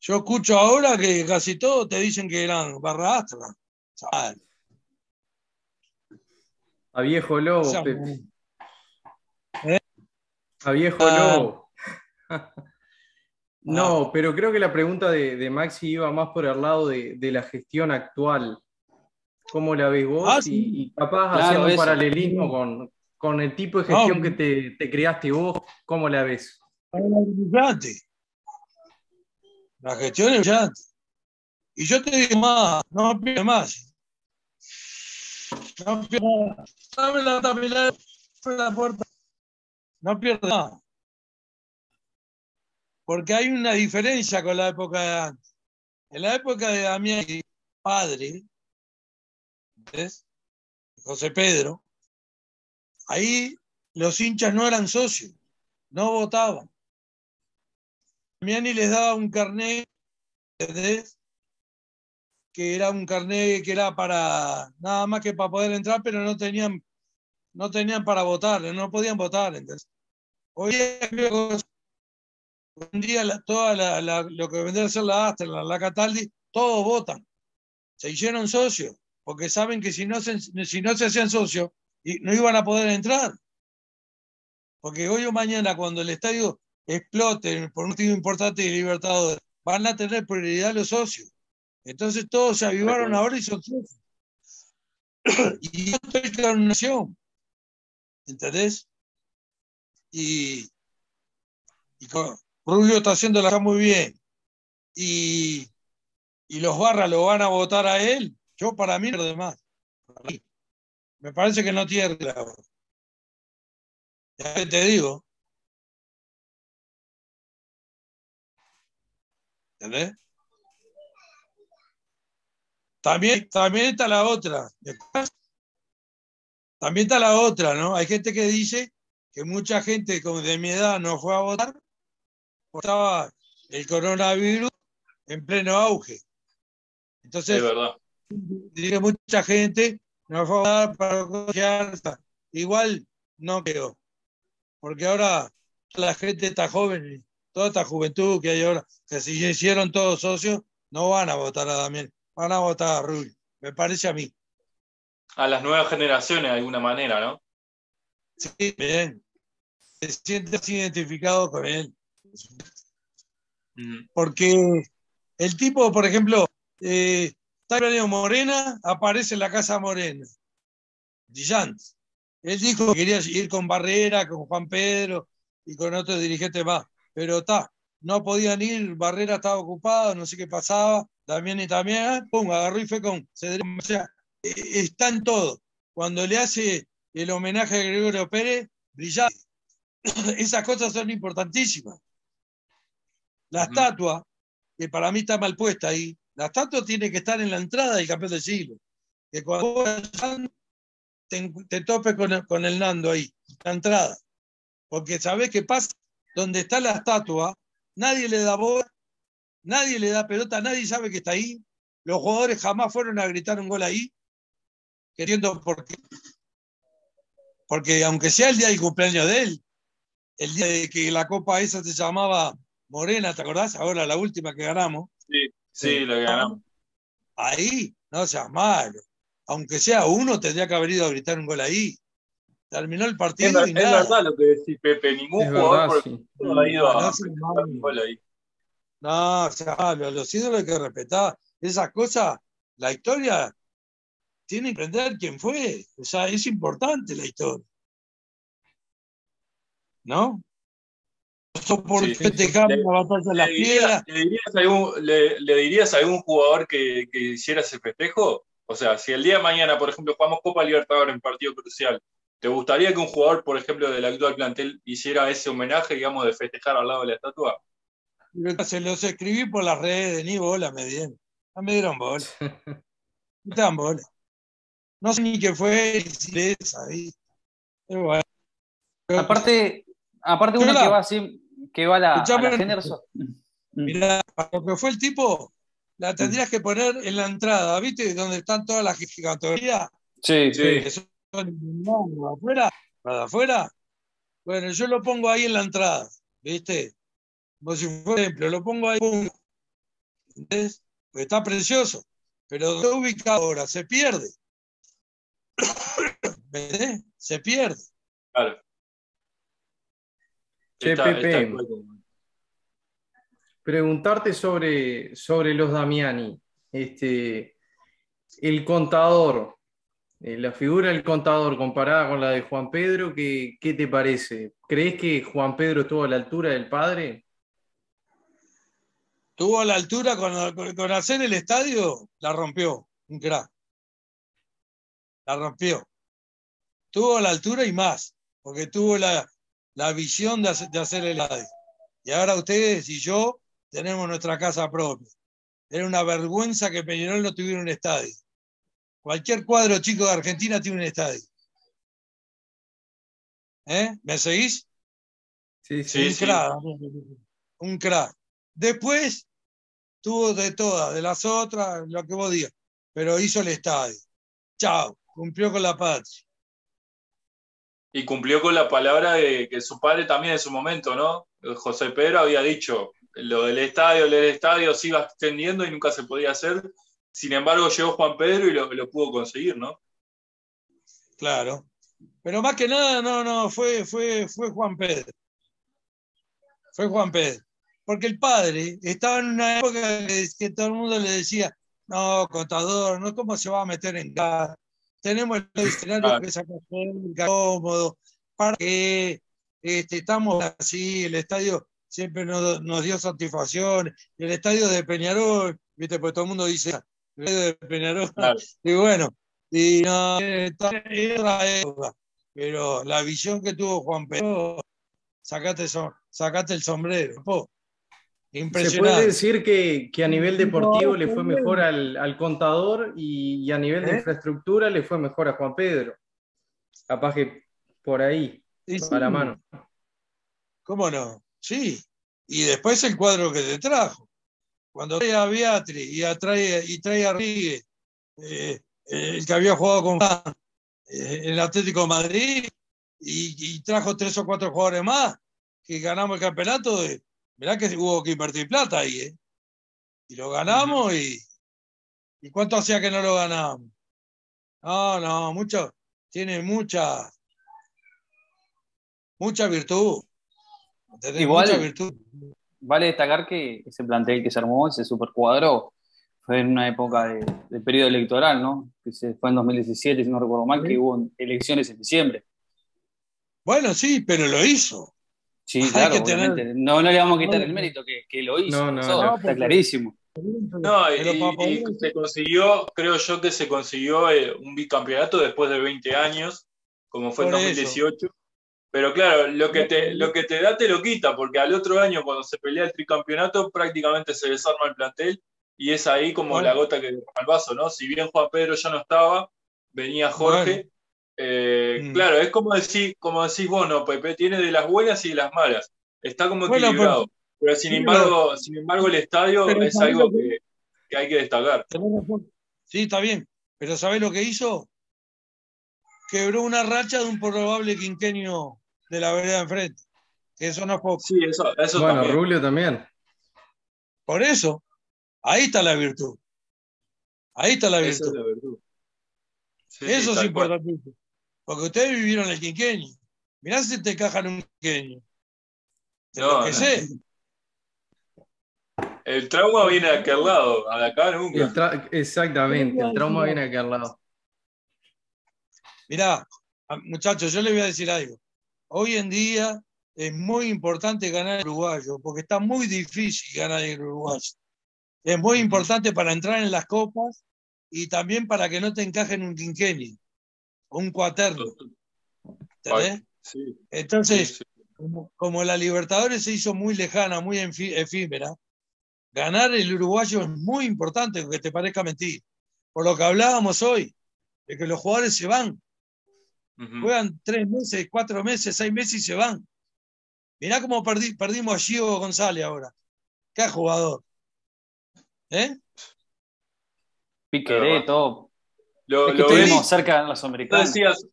Yo escucho ahora que casi todos te dicen que eran barra astra. A viejo lobo, O sea, Pepe, a viejo Ah. lobo. No, pero creo que la pregunta de, de Maxi iba más por el lado de, de la gestión actual. ¿Cómo la ves vos? Ah, y, sí. y capaz Claro, haciendo un paralelismo con, con el tipo de gestión que te, te creaste vos, ¿cómo la ves? La gestión es brillante. Y yo te digo más, no pierde más. No pierde más. Dame la tapilar la puerta. No pierde más. Porque hay una diferencia con la época de antes. En la época de Damián, padre, José Pedro, ahí los hinchas no eran socios, no votaban. Damiani les daba un carnet, que era un carnet que era para nada más que para poder entrar, pero no tenían, no tenían para votar, no podían votar. Hoy día la- toda la- lo que vendría a ser la Astra, la Cataldi, todos votan. Se hicieron socios, porque saben que si no se, si no se hacían socios, no iban a poder entrar. Porque hoy o mañana, cuando el estadio explote por un motivo importante de Libertadores, van a tener prioridad los socios. Entonces todos se avivaron ahora y son socios. Y yo estoy con nación. ¿Entendés? Y, y con- Rubio está haciendo la cosa muy bien. Y, y los barras lo van a votar a él. Yo para mí lo demás. Para mí. Me parece que no tiene clavo. Ya te digo. ¿Entendés? También, también está la otra. También está la otra, ¿no? Hay gente que dice que mucha gente de mi edad no fue a votar porque estaba el coronavirus en pleno auge. Es Entonces, verdad. Dice mucha gente no fue a para contagiarse. Igual no creo. Porque ahora la gente está joven, toda esta juventud que hay ahora, que si hicieron todos socios, no van a votar a Damián, van a votar a Rubio. Me parece a mí. A las nuevas generaciones de alguna manera, ¿no? Sí, bien. Se siente así identificado con él. Porque el tipo, por ejemplo, eh, está Morena, aparece en la Casa Morena. Brillante. Él dijo que quería ir con Barrera, con Juan Pedro y con otros dirigentes más, pero está, no podían ir, Barrera estaba ocupado, no sé qué pasaba, también y también, pum, agarró y fue con O sea, e, está en todo. Cuando le hace el homenaje a Gregorio Pérez, brillante. Esas cosas son importantísimas. La estatua, que para mí está mal puesta ahí, la estatua tiene que estar en la entrada del campeón del siglo. Que cuando te, te topes con el, con Nando ahí, la entrada. Porque sabes qué pasa, donde está la estatua, nadie le da bola, nadie le da pelota, nadie sabe que está ahí. Los jugadores jamás fueron a gritar un gol ahí. Queriendo por qué. Porque aunque sea el día del cumpleaños de él, el día de que la copa esa se llamaba Morena, ¿te acordás? Ahora la última que ganamos. Sí, sí, lo ganamos. Ahí, no seas malo. Aunque sea uno, tendría que haber ido a gritar un gol ahí. Terminó el partido es, y nada. Es verdad lo que decís, Pepe. Ningún jugador no ha ido a un gol ahí. No, o sea, los ídolos hay que respetar. Esas cosas, la historia tiene que entender quién fue. O sea, es importante la historia. ¿No? Por Sí, sí. Le- la batalla de ¿Le las dirías, piedras. le dirías a algún, le- le dirías a algún jugador que, que hiciera ese festejo? O sea, si el día de mañana, por ejemplo, jugamos Copa Libertadores en partido crucial, ¿te gustaría que un jugador, por ejemplo, del actual plantel hiciera ese homenaje, digamos, de festejar al lado de la estatua? Se los escribí por las redes, ni bola me dieron. No me dieron bola. No dan bola. No sé ni qué fue, si es ahí. Pero bueno. Aparte, aparte uno la- que va así, que va a la, a Escuchame, la Henderson. Mirá, para lo que fue el tipo, la tendrías que poner en la entrada, ¿viste? Donde están todas las giganterías. Sí, Sí. que son no, afuera, para afuera. Bueno, yo lo pongo ahí en la entrada, ¿viste? Como si fuera ejemplo, lo pongo ahí. ¿entendés? Pues está precioso, pero ¿dónde ubica ahora? Se pierde. ¿Entendés? Se pierde. Claro. Che, Está- Pepe. está igual como- Preguntarte sobre, sobre los Damiani. Este, el contador, eh, la figura del contador comparada con la de Juan Pedro, ¿qué, qué te parece? ¿Crees que Juan Pedro estuvo a la altura del padre? Tuvo a la altura con, con- con hacer el estadio, la rompió, un crack. La rompió. Tuvo a la altura y más, porque tuvo la, la visión de hacer, de hacer el estadio. Y ahora ustedes y yo tenemos nuestra casa propia. Era una vergüenza que Peñarol no tuviera un estadio. Cualquier cuadro chico de Argentina tiene un estadio. ¿Eh? ¿Me seguís? Sí, Sí, un crack. Un crack. Después tuvo de todas, de las otras, lo que vos digas, pero hizo el estadio. Chao, cumplió con la patria. Y cumplió con la palabra de que su padre también en su momento, ¿no? José Pedro había dicho, lo del estadio, lo del estadio se iba extendiendo y nunca se podía hacer. Sin embargo, llegó Juan Pedro y lo, lo pudo conseguir, ¿no? Claro. Pero más que nada, no, no, fue, fue, fue Juan Pedro. Fue Juan Pedro. Porque el padre estaba en una época que, que todo el mundo le decía, no, contador, no, ¿cómo se va a meter en casa? Tenemos el escenario Claro. que es acá cerca, cómodo, ¿para qué? Este, estamos así, el estadio siempre nos, nos dio satisfacción, el estadio de Peñarol, viste, pues todo el mundo dice, el estadio de Peñarol, Claro. y bueno, y no, otra época, pero la visión que tuvo Juan Pedro, sacate, so- sacate el sombrero, po. ¿Se puede decir que, que a nivel deportivo le fue mejor al, al contador y, y a nivel de ¿Eh? infraestructura le fue mejor a Juan Pedro? Capaz que por ahí, sí, a la mano. ¿Cómo no? Sí. Y después el cuadro que te trajo. Cuando trae a Beatriz y, a trae, y trae a Rodríguez, eh, el que había jugado con Juan, eh, el Atlético de Madrid, y, y trajo tres o cuatro jugadores más, que ganamos el campeonato, eh, mirá que hubo que invertir plata ahí, ¿eh? Y lo ganamos y, y ¿cuánto hacía que no lo ganábamos? No, no, mucho, tiene mucha, mucha virtud. ¿entendés? Igual- Mucha virtud. Vale destacar que ese plantel que se armó, ese supercuadro, fue en una época de, de periodo electoral, ¿no? Que se fue en 2017, si no recuerdo mal, que hubo elecciones en diciembre. Bueno, sí, pero lo hizo. Sí, Hay claro, que tener- obviamente. No, no le vamos a quitar el mérito que, que lo hizo. No, no, eso no. está clarísimo. No, y, se consiguió, creo yo que se consiguió eh, un bicampeonato después de 20 años, como fue en Por eso. 2018. Pero claro, lo que, te, lo que te da te lo quita, porque al otro año cuando se pelea el tricampeonato prácticamente se desarma el plantel y es ahí como Bueno. la gota que el vaso, ¿no? Si bien Juan Pedro ya no estaba, venía Jorge. Eh, Mm. Claro, es como decir, como decís vos, no, Pepe, tiene de las buenas y de las malas. Está como Bueno, equilibrado. Pero sin sí, embargo, sin embargo, el estadio es ¿sabés algo que- hay que destacar. Sí, está bien. Pero ¿sabés lo que hizo? Quebró una racha de un probable quinquenio de la vereda enfrente. Eso no es poco. Sí, eso, eso Bueno, también. Rubio también. Por eso, ahí está la virtud. Ahí está la Eso es virtud. la virtud. Sí, sí, Eso es cual. Porque ustedes vivieron el quinquenio. Mirá si te encajan un quinquenio. No, enloquecés. El trauma viene de aquel lado, de acá nunca. El Exactamente, el trauma viene aquí al lado. Mirá, a- muchachos, yo les voy a decir algo. Hoy en día es muy importante ganar el uruguayo, porque está muy difícil ganar el uruguayo. Es muy importante para entrar en las copas y también para que no te encajen un quinquenio, un cuaterno. ¿entendés? Sí, sí, Entonces, sí. como, como la Libertadores se hizo muy lejana, muy efímera, ganar el uruguayo es muy importante, aunque te parezca mentir. Por lo que hablábamos hoy, de que los jugadores se van, juegan tres meses, cuatro meses, seis meses y se van. Mirá cómo perdí- perdimos a Gio González ahora. Qué jugador. ¿Eh? Piqueré, todo. Lo, Es que lo ves- estuvimos cerca de los tú americanos. decías,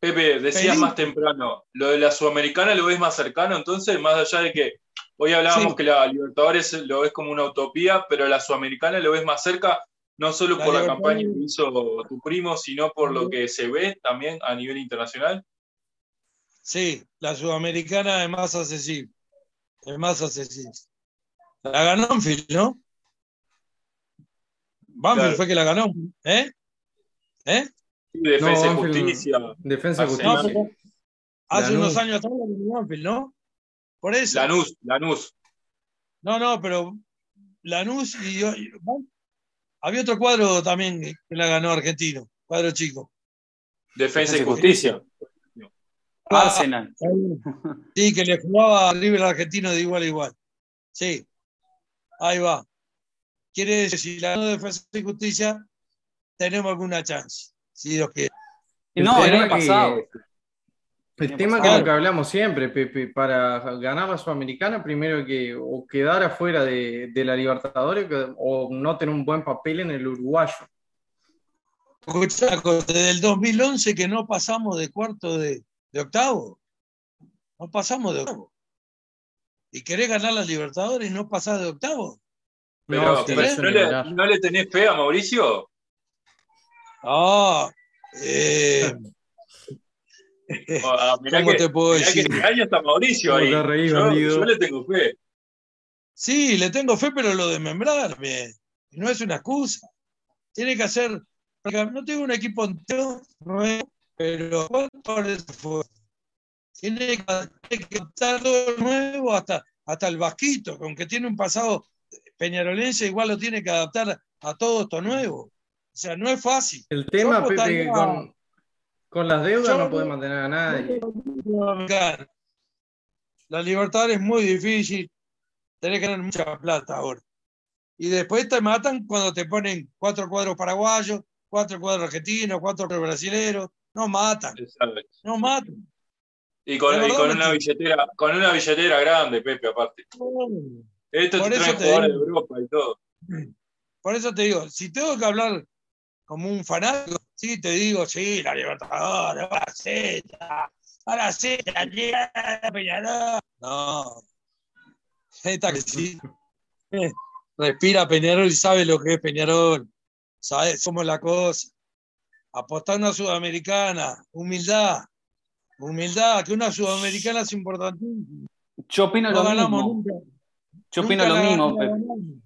Pepe, decías más temprano, lo de la Sudamericana lo ves más cercano, entonces, más allá de que hoy hablábamos Sí. que la Libertadores lo ves como una utopía, pero la Sudamericana lo ves más cerca, no solo La por la campaña que hizo tu primo, sino por lo que se ve también a nivel internacional. Sí, la sudamericana es más accesible. Es más accesible. La ganó Banfield, ¿no? Banfield Claro. fue que la ganó. ¿Eh? ¿Eh? Defensa No, y justicia. Defensa. No, justicia. hace Lanús. unos años atrás Banfield, ¿no? Por eso. Lanús, Lanús. No, no, pero Lanús y, y- había otro cuadro también que la ganó argentino, cuadro chico. Defensa y Defensa y justicia. Ah, Arsenal. Sí, que le jugaba a River argentino de igual a igual. Sí, ahí va. Quiere decir, si la ganó Defensa y Justicia, tenemos alguna chance, si Dios quiere. No, El el año que- pasado. El Año tema que pasado. es lo que hablamos siempre, Pepe, para ganar la Sudamericana, primero que o quedar afuera de, de la Libertadores que- o no tener un buen papel en el uruguayo. Desde el 2011 que no pasamos de cuarto de, de octavo. No pasamos de octavo. Y querés ganar las Libertadores y no pasás de octavo. Pero, No, pero ¿no, le. ¿no le tenés fe a Mauricio? Ah, eh, Ah, ¿Cómo que, te puedo decir? que este año está Mauricio ¿Cómo ahí. te reís, yo, yo le tengo fe. Sí, le tengo fe, pero lo de membrarme no es una excusa. Tiene que hacer. No tengo un equipo entero nuevo, pero ¿cuánto les fue? Tiene que, que adaptar todo nuevo hasta, hasta el Vasquito, que aunque tiene un pasado peñarolense, igual lo tiene que adaptar a todo esto nuevo. O sea, no es fácil. El tema, Pepe, votaría- con, con las deudas Yo- no puede mantener a nadie. La Libertadores es muy difícil. Tenés que tener mucha plata ahora. Y después te matan cuando te ponen cuatro cuadros paraguayos, cuatro cuadros argentinos, cuatro cuadros brasileños. No matan, no matan. Y con, y con una billetera, con una billetera grande, Pepe, aparte. Esto Por te te jugadores de digo. Europa y todo. Por eso te digo, si tengo que hablar como un fanático, sí te digo, sí, la Libertadores, a ser, va a la Peñarol. No. Esta que sí. eh, Respira Peñarol y sabe lo que es Peñarol. Sabe cómo es la cosa. Apostar a sudamericana, humildad. Humildad, que una sudamericana es importantísima. Yo opino No lo mismo. nunca. Yo opino nunca lo la- mismo, la.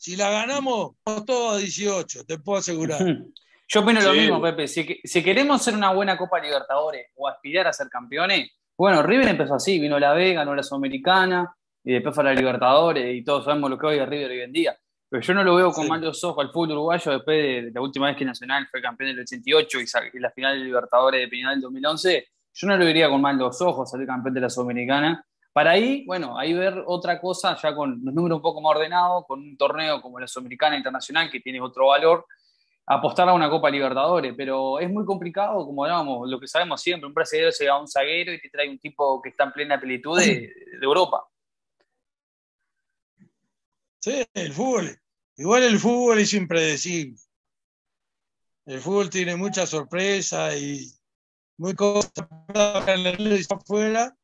Si la ganamos, vamos todos a 18, te puedo asegurar. Yo opino lo mismo, Pepe. Si, que- si queremos ser una buena Copa Libertadores o aspirar a ser campeones, bueno, River empezó así, vino la B, ganó la Sudamericana y después fue a la Libertadores y todos sabemos lo que hoy es River hoy en día. Pero yo no lo veo con Sí. malos ojos al fútbol uruguayo después de, de la última vez que Nacional fue campeón del 88 y, la final de Libertadores de Peñarol del 2011. Yo no lo vería con malos ojos salir campeón de la Sudamericana. Para ahí, bueno, ahí ver otra cosa ya con los números un poco más ordenados, con un torneo como la Sudamericana Internacional que tiene otro valor apostar a una Copa Libertadores, pero es muy complicado, como hablábamos, lo que sabemos siempre, un brasileño se va a un zaguero y te trae un tipo que está en plena plenitud de, Europa. Sí, el fútbol. Igual el fútbol es impredecible. El fútbol tiene mucha sorpresa y muy cosas afuera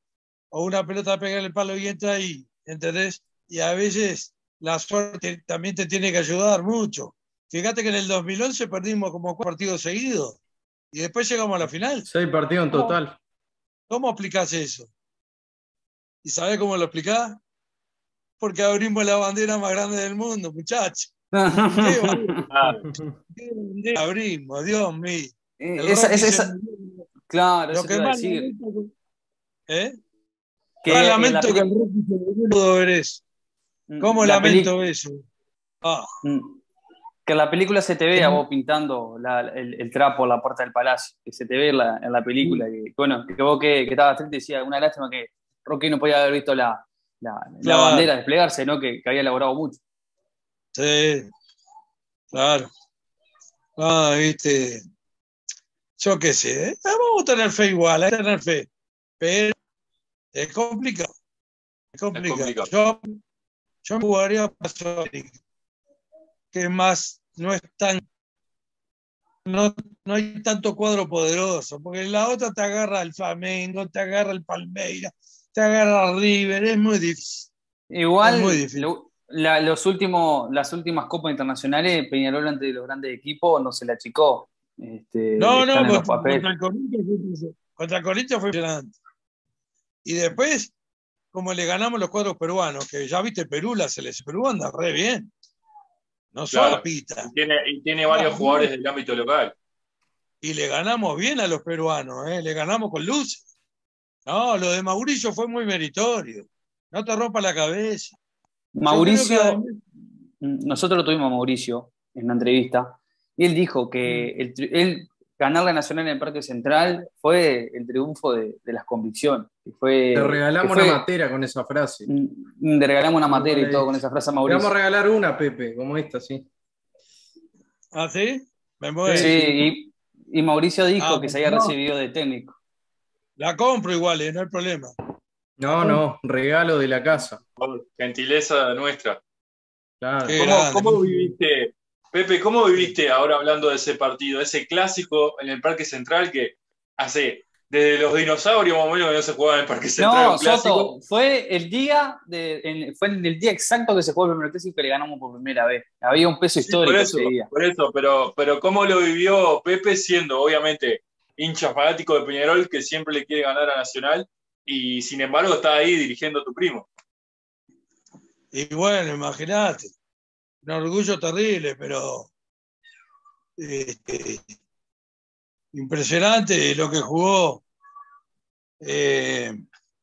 o una pelota pega en el palo y entra ahí, ¿entendés? Y a veces la suerte también te tiene que ayudar mucho. Fíjate que en el 2011 perdimos como cuatro partidos seguidos y después llegamos a la final. Seis partidos en total. ¿Cómo explicás eso? ¿Y sabés cómo lo explicás? Porque abrimos la bandera más grande del mundo, muchachos. ¿Qué bandera? Claro. ¿Qué bandera abrimos? Dios mío. El Esa- esa- esa- claro, Lo eso que más decir. ¿eh? Que la lamento que el Rocky se puedo ver eso. ¿Cómo la lamento eso? Ah, peli- Que en la película se te ve a vos pintando la- el, el trapo en la puerta del palacio, que se te ve en la, en la película. Que, bueno, que vos que, que estabas triste decía, una lástima que Rocky no podía haber visto la, la, la Claro. bandera desplegarse, ¿no? Que, que había elaborado mucho. sí, claro. Ah, viste. Yo qué sé. ¿eh? Vamos a tener fe igual, hay que tener fe. Pero es complicado. Es complicado. complicado. Yo, yo me jugaría para Sudamérica, que más no es tan. No, no hay tanto cuadro poderoso, porque en la otra te agarra el Flamengo, te agarra el Palmeiras, te agarra el River, es muy difícil. Igual, Es muy difícil. lo- la- los últimos, las últimas copas internacionales, Peñarol ante los grandes equipos no se la achicó. Este, No, no, contra, el Corinthians. Contra el Corinthians fue impresionante. Y después, como le ganamos los cuadros peruanos, que ya viste Perú, la selección Perú anda re bien. No Claro. solo pita. Y tiene, y tiene varios Ah, jugadores del ámbito local. Y le ganamos bien a los peruanos, ¿eh? le ganamos con luces. No, lo de Mauricio fue muy meritorio. No te rompa la cabeza. Mauricio, que- nosotros lo tuvimos a Mauricio en una entrevista y él dijo que Mm. el tri- él ganar la Nacional en el Parque Central fue el triunfo de, de las convicciones. que Fue, Te regalamos que fue- una matera con esa frase. Mm, Le regalamos una materia y todo con esa frase a Le vamos a Mauricio. regalar una, Pepe, como esta, sí. ¿Ah, sí? Me. Sí, y, y Mauricio dijo Ah, que se había no. recibido de técnico. La compro igual, ¿eh? no hay problema. No, no, regalo de la casa. Gentileza nuestra. Claro. ¿Cómo, cómo viviste, Pepe, cómo viviste ahora hablando de ese partido, ese clásico en el Parque Central que hace desde los dinosaurios más o menos que no se jugaba en el Parque Central? No, un? Soto, fue el día de, en- fue en el día exacto que se jugó el primer clásico que le ganamos por primera vez. Había un peso Sí, histórico por eso, ese día. por eso, pero, pero ¿cómo lo vivió Pepe siendo obviamente hincha fanático de Peñarol que siempre le quiere ganar a Nacional y sin embargo está ahí dirigiendo a tu primo? Y bueno, imagínate, un orgullo terrible, pero este, impresionante lo que jugó eh,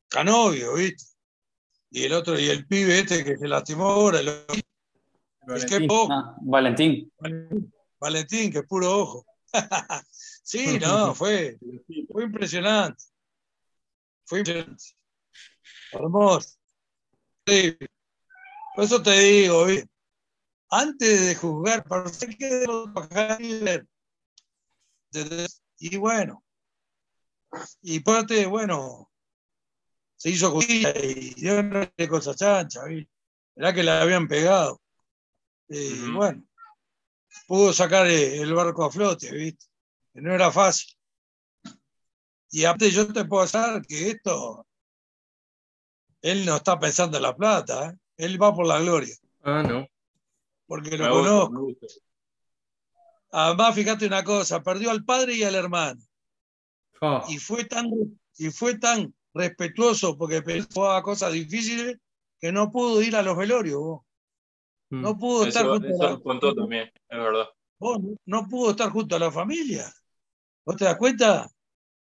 Canovio, ¿viste? Y el otro, y el pibe este que se lastimó ahora, lo- es que Valentín. poco, Ah, Valentín. Valentín, que es puro ojo. sí, no, fue, fue impresionante. Fue impresionante. Hermoso. Sí. Por eso te digo, ¿viste? Antes de juzgar, para ser que de desde- y bueno, y parte, bueno, se hizo justicia y dio una cosa chancha, ¿viste? Era que la habían pegado. Y Ujú. bueno, pudo sacar eh, el barco a flote, ¿viste? Que no era fácil. Y aparte yo te puedo asegurar que esto, él no está pensando en la plata, ¿eh? él va por la gloria, Ah, no. Porque lo Me conozco. gusta. Además, fíjate una cosa, perdió al padre y al hermano. Ah, Y fue tan, y fue tan respetuoso porque jugaba cosas difíciles que no pudo ir a los velorios. vos. Mm. No pudo estar Eso, junto a la contó también, es verdad. vos, no- no pudo estar junto a la familia. ¿Vos te das cuenta?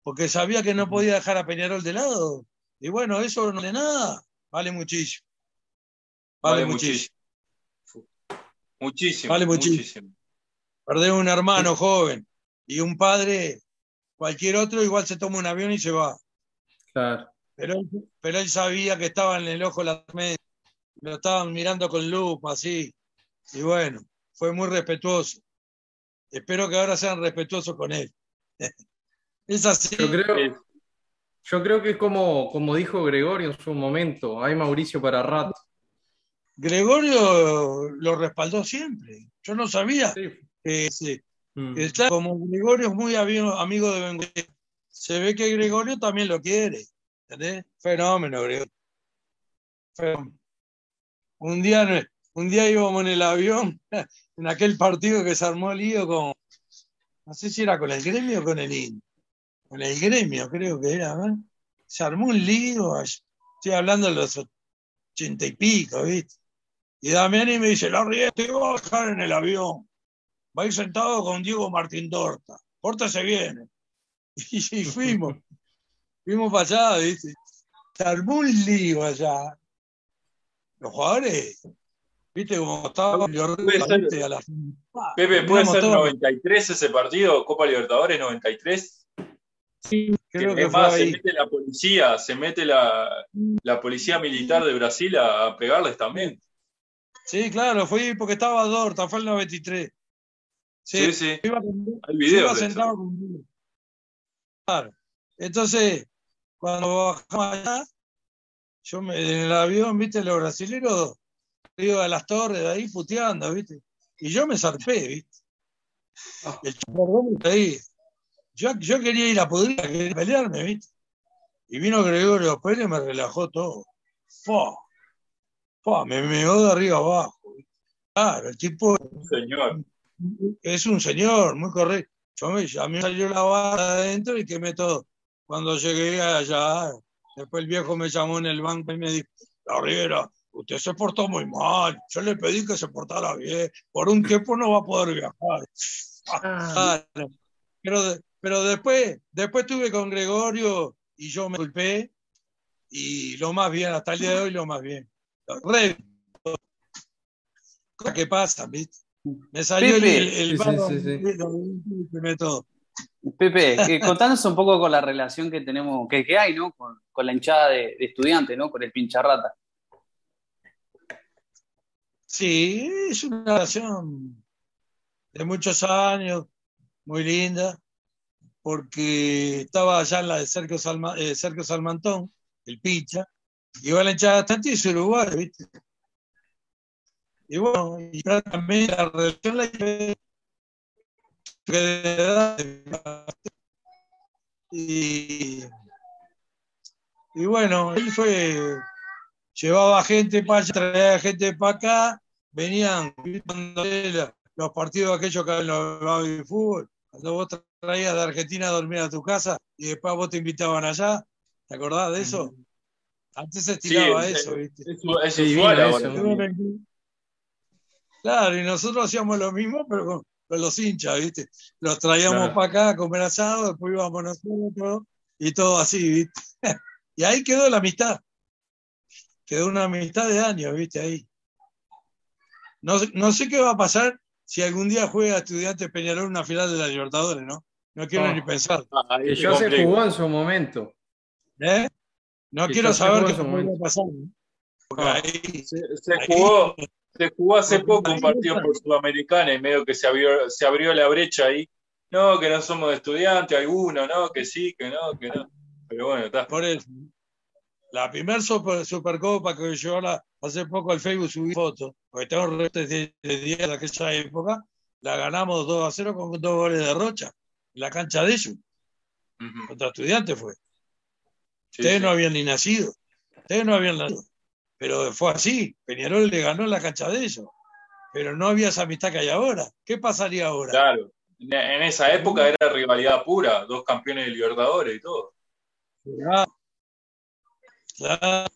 Porque sabía que no podía dejar a Peñarol de lado. Y bueno, eso no vale nada, vale muchísimo. Vale, Vale muchísimo. Muchísimo, Vale muchísimo. muchísimo. Perder un hermano joven y un padre, cualquier otro, igual se toma un avión y se va. Claro. Pero él, pero él sabía que estaba en el ojo de la tormenta. Lo estaban mirando con lupa, así. Y bueno, fue muy respetuoso. Espero que ahora sean respetuosos con él. es así. Yo creo, yo creo que es como, como dijo Gregorio en su momento, hay Mauricio para rato. Gregorio lo respaldó siempre. Yo no sabía Sí. que, se- Mm. que está- como Gregorio es muy amigo, amigo de Bengoechea, se ve que Gregorio también lo quiere. ¿Entendés? Fenómeno, Gregorio. Fenómeno. Un día, un día íbamos en el avión, en aquel partido que se armó lío con, no sé si era con el gremio o con el IN. Con el gremio, creo que era. ¿verdad? Se armó un lío, estoy hablando de los ochenta y pico, ¿viste? Y Damiani me dice, la te voy a bajar en el avión. Va a ir sentado con Diego Martín Dorta. Dorta se viene. Y, sí, fuimos. fuimos para allá, ¿viste? Se armó un lío allá. Los jugadores, ¿viste? Como estaba. ¿viste? a la Pepe, ¿puede ser todo. 93 ese partido? Copa Libertadores 93. Creo es que fue más, se mete la policía, se mete la, la policía militar de Brasil a, a pegarles también. Sí, claro, fue porque estaba Dorta, fue el 93. Sí, sí. Iba con- Hay Yo videos iba de sentado con. Claro. Entonces, cuando bajamos allá, yo me, en el avión, viste, los brasileros, iba a las torres de ahí puteando, viste. Y yo me zarpé, viste. El chupardón me ahí. Yo, yo quería ir a poder quería pelearme, viste. Y vino Gregorio Pérez y me relajó todo. Fua. Fua, me meó de arriba abajo. Claro, el tipo Señor. es un señor, muy correcto. Yo me, a mí me salió la vara adentro y quemé todo. Cuando llegué allá, después el viejo me llamó en el banco y me dijo, la Riera, usted se portó muy mal. Yo le pedí que se portara bien. Por un tiempo no va a poder viajar. Ah, Claro. Pero, pero después, después estuve con Gregorio y yo me culpé y lo más bien, hasta el día de hoy lo más bien. Re, que pasan, ¿viste? Me salió el, Pepe. el, el Sí. Pepe, que contanos un poco con la relación que tenemos, que, que hay, ¿no? Con, con la hinchada de, de estudiantes, ¿no? Con el pincharrata. Sí, es una relación de muchos años, muy linda, porque estaba allá en la de Sergio, Salma- eh, Sergio Salmantón, el pincha, a la hinchada bastante y es Uruguay, ¿viste? Y bueno, y también la relación la llevé y, y bueno, él fue llevaba gente para allá, traía gente para acá, venían los partidos aquellos que habían los de fútbol, cuando vos traías de Argentina a dormir a tu casa y después vos te invitaban allá, ¿te acordás de eso? Antes se estiraba Sí, eso, es- ¿viste? Es, divino ahora. eso. Claro, y nosotros hacíamos lo mismo, pero con, con los hinchas, ¿viste? Los traíamos Claro. para acá a comer asado, después íbamos nosotros y todo así, ¿viste? y ahí quedó la amistad. Quedó una amistad de años, ¿viste? Ahí. No, sé- no sé qué va a pasar si algún día juega Estudiantes Peñarol una final de la Libertadores, ¿no? No quiero Oh. ni pensar. Ah, que se jugó en su momento. ¿eh? No Que quiero saber qué va a pasar. Ah. ahí Se, se Ahí- jugó, se jugó hace poco un partido por Sudamericana y medio que se abrió, se abrió la brecha ahí. No, que no somos estudiantes, algunos, no, que sí, que no, que no. Pero bueno, está. Por eso. La primera super, Supercopa que yo ahora hace poco al Facebook subí fotos, porque tengo redes de, de día de aquella época, la ganamos 2 a 0 con dos goles de Rocha, en la cancha de ellos, contra estudiantes fue. Ustedes sí. no habían ni nacido, ustedes no habían nacido, pero fue así, Peñarol le ganó la cancha de ellos, pero no había esa amistad que hay ahora. ¿Qué pasaría ahora? Claro. En, en esa época era rivalidad pura, dos campeones de Libertadores y todo. Claro. Claro.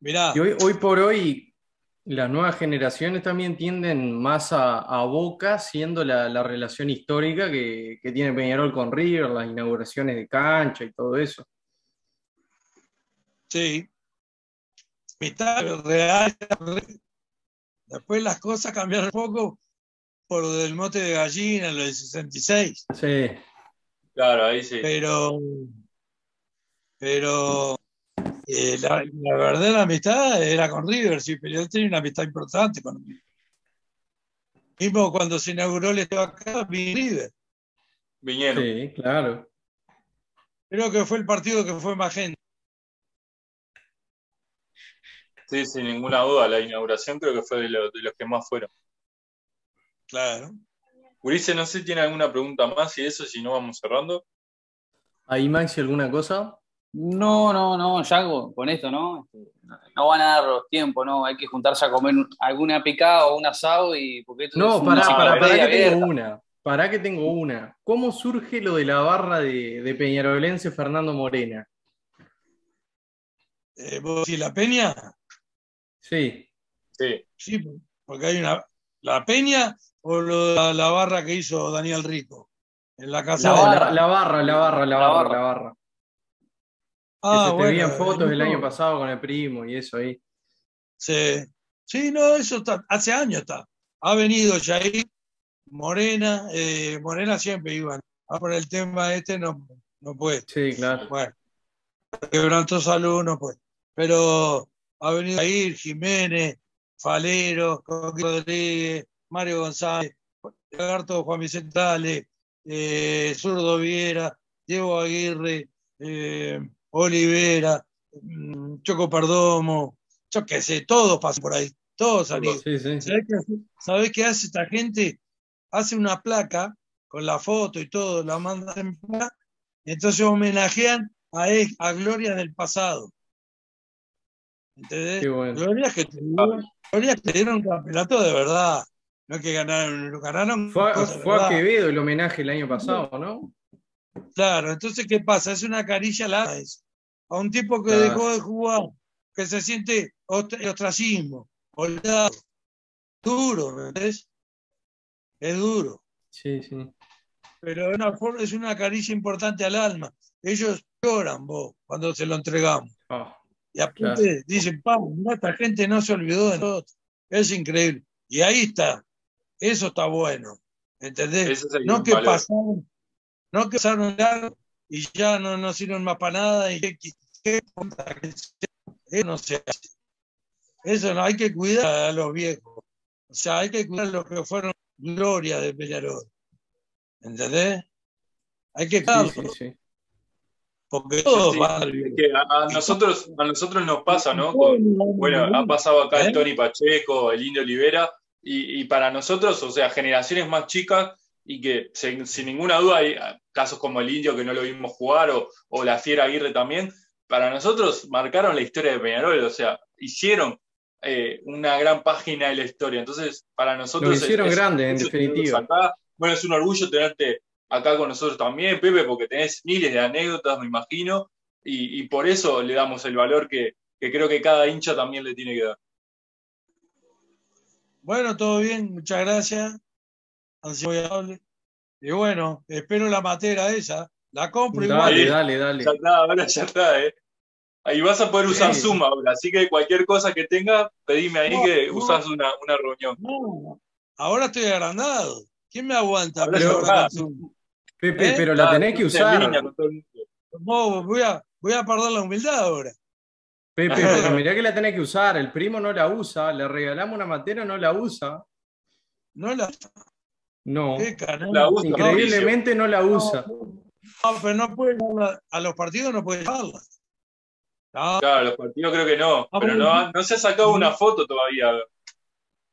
Mirá, Y hoy, hoy por hoy, Las nuevas generaciones también tienden más a, a Boca, siendo la, la relación histórica que, que tiene Peñarol con River, las inauguraciones de cancha y todo eso. Sí. Mitad real. Después las cosas cambiaron un poco por lo del mote de gallina, lo del 66. Sí, Claro, ahí sí. Pero, pero eh, la, la verdadera amistad era con River, sí, pero él tenía una amistad importante con River. Mismo cuando se inauguró el Estadio acá, vi River. Viñeron. sí, claro. Creo que fue el partido que fue más gente. Sí, sin ninguna duda. La inauguración creo que fue de, lo- de los que más fueron. Claro. Ulises, no sé si tiene alguna pregunta más y eso, si no vamos cerrando. Ahí, Maxi, ¿alguna cosa? No, no, no, ya con con esto, ¿no? Este, No van a dar los tiempos, ¿no? Hay que juntarse a comer alguna picada o un asado y porque esto No, pará enciclopedia que tengo una. Pará que tengo una. ¿Cómo surge lo de la barra de, de Peñarolense Fernando Morena? Eh, ¿vos decís la Peña? Sí. Sí. Sí, porque hay una. ¿La Peña o lo de la, la barra que hizo Daniel Rico? En la casa No, de la, la barra, la barra, la La barra, barra. la barra. Que Ah, se te veían fotos del año pasado con el primo y eso ahí. Sí. Sí, no, eso está, hace años está. Ha venido Jair, Morena, eh, Morena siempre iban. Ah, por el tema este no, no puede. Sí, claro. Bueno, quebrantó salud, no puede. Pero ha venido Jair, Jiménez, Falero, Coqui Rodríguez, Mario González, Lagarto Juan Vicente Dale, eh, Zurdo Viera, Diego Aguirre, eh, Olivera, mm, Choco Perdomo, yo qué sé, todos pasan por ahí, todos han ido. Sí, sí. ¿Sabés qué, hace- esta gente? Hace una placa con la foto y todo, la mandan y entonces homenajean a, a glorias del pasado. ¿Entendés? Bueno. Glorias que tuvieron, glorias que dieron un campeonato de verdad. No es que ganaron, ganaron Fue, fue a. Quevedo el homenaje el año pasado, ¿no? Claro, entonces, ¿qué pasa? Es una carilla la a un tipo que Claro. dejó de jugar, que se siente ost- ostracismo, olvidado. Duro, ¿me entendés? Es duro, Sí, sí. pero es una, forma- es una caricia importante al alma. Ellos lloran, vos, cuando se lo entregamos. Ah, Y aparte dicen, pa, mirá, esta gente no se olvidó de nosotros. Es increíble. Y ahí está. Eso está bueno. ¿Entendés? No que pasaron, no que pasaron largo y ya no, no sirven más para nada y que- que- eso no se hace. Eso no, hay que cuidar a los viejos. O sea, hay que cuidar a los que fueron gloria de Peñarol. ¿Entendés? Hay que cuidarlos, sí, sí. porque todos Sí, van a es que a, a nosotros, a nosotros nos pasa, ¿no? Con- bueno, ha pasado acá ¿Eh? el Tony Pacheco, el Indio Olivera, y, y para nosotros, o sea, generaciones más chicas, y que sin, sin ninguna duda hay casos como el Indio que no lo vimos jugar, o, o la Fiera Aguirre también, para nosotros marcaron la historia de Peñarol, o sea, hicieron eh, una gran página de la historia. Entonces, para nosotros. Lo hicieron es- grande, en definitiva. acá. Bueno, es un orgullo tenerte acá con nosotros también, Pepe, porque tenés miles de anécdotas, me imagino, y, y por eso le damos el valor que, que creo que cada hincha también le tiene que dar. Bueno, todo bien, muchas gracias. Han sido muy amables. Y bueno, espero la matera esa. La compro Dale, igual. dale, dale. Ya está, ahora ya está, ¿eh? Ahí vas a poder usar Sí. Zoom ahora, así que cualquier cosa que tengas, pedime ahí No, que no. usás una, una reunión. No, ahora estoy agrandado. ¿Quién me aguanta? Pero-. Pepe, ¿Eh? pero la tenés que usar. línea. No, voy a, voy a perder la humildad ahora. Pepe, pero mirá que la tenés que usar. El primo no la usa. Le regalamos una matera, no la usa. No la. No. La usa, Increíblemente no la usa. No, pero no puede a los partidos no puede llevarla. No, Claro, los partidos creo que no, Ah, pero no, no se ha sacado una foto todavía.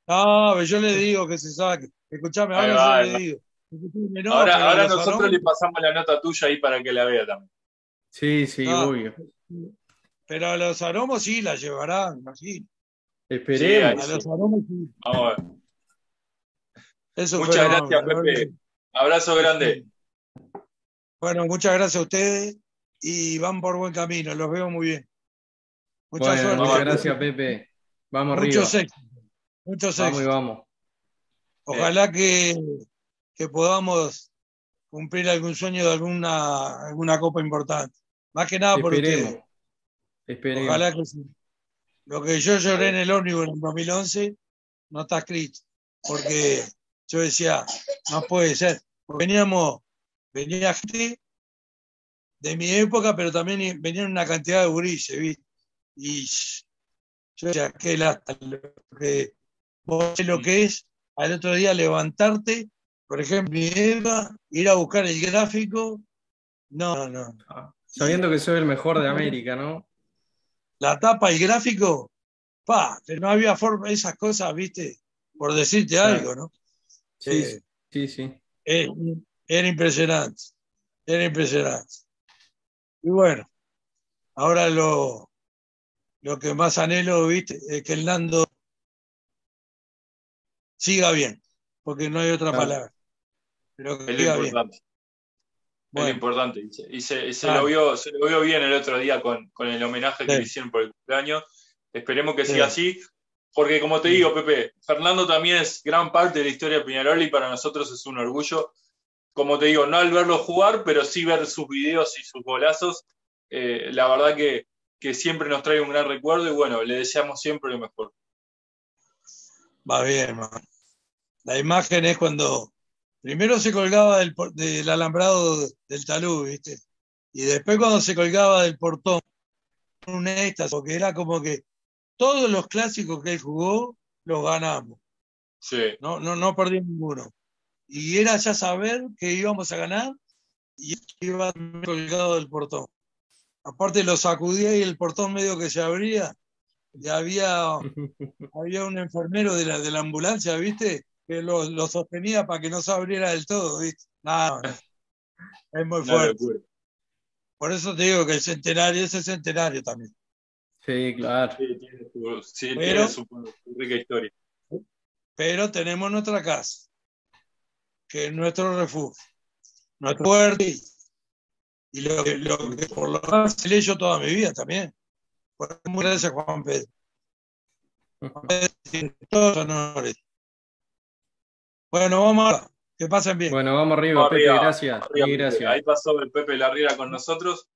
no, yo le digo que se saque. Escuchame, ahora va, yo le digo. No, ahora nosotros le pasamos la nota tuya ahí para que la vea también. Sí, sí, Ah. obvio. Pero a los aromos sí la llevarán, imagino. Esperemos. A los aromos sí. Vamos a ver. Eso Muchas fue, gracias, Pepe. Abrazo grande. Bueno, muchas gracias a ustedes y van por buen camino, los veo muy bien. Mucha Bueno, suerte. muchas gracias, Pepe. Vamos arriba. Muchos éxitos. Muchos Vamos éxitos. vamos. Ojalá que, que podamos cumplir algún sueño de alguna, alguna copa importante. Más que nada por Esperemos. ustedes. Esperemos. Ojalá que sí. Lo que yo lloré en el ómnibus en el 2011 no está escrito. Porque yo decía, no puede ser. Veníamos, venía gente de mi época, pero también venían una cantidad de gurises, ¿viste? Y yo decía, qué lástima lo que vos lo que es al otro día levantarte, por ejemplo, mi época, ir a buscar el gráfico. No, no, no. Sabiendo que soy el mejor de América, ¿no? la tapa y gráfico, pa, que no había forma, esas cosas, viste, por decirte algo, ¿no? Sí, Eh, sí, sí. eh, era impresionante, era impresionante. Y bueno, ahora lo, lo que más anhelo, viste, es que el Nando siga bien, porque no hay otra Claro. palabra. Pero que Es siga lo bien. importante. Es Bueno, lo importante. Y se, y se- Claro. lo vio, se lo vio bien el otro día con, con el homenaje que Sí. le hicieron por el cumpleaños. Esperemos que Sí. siga así. Porque como te digo, Pepe, Fernando también es gran parte de la historia de Peñarol y para nosotros es un orgullo. Como te digo, no al verlo jugar, pero sí ver sus videos y sus golazos. Eh, la verdad que, que siempre nos trae un gran recuerdo y bueno, le deseamos siempre lo mejor. va bien, man. La imagen es cuando primero se colgaba del, del alambrado del talud, ¿viste? Y después cuando se colgaba del portón, un éxtasis, porque era como que todos los clásicos que él jugó los ganamos. Sí, No, no, no perdí ninguno. Y era ya saber que íbamos a ganar y iba colgado del portón. Aparte lo sacudía y el portón medio que se abría. Y había, había un enfermero de la, de la ambulancia, ¿viste? Que lo, lo sostenía para que no se abriera del todo, ¿viste? No, no. Es muy fuerte. Por eso te digo que el centenario, ese centenario también. Sí, claro. Sí, tiene su, sí, Pero- tiene su- su rica historia. Pero tenemos nuestra casa, que es nuestro refugio, nuestro puerto. Y, lo, que, lo que por lo menos he hecho toda mi vida también. Por muchas gracias, Juan Pedro. Juan Pedro tiene todos los honores. Bueno, vamos. Que pasen bien. Bueno, vamos arriba, Vamos Pepe, arriba, gracias. Arriba, Pepe. gracias. Ahí pasó el Pepe Larriera con nosotros.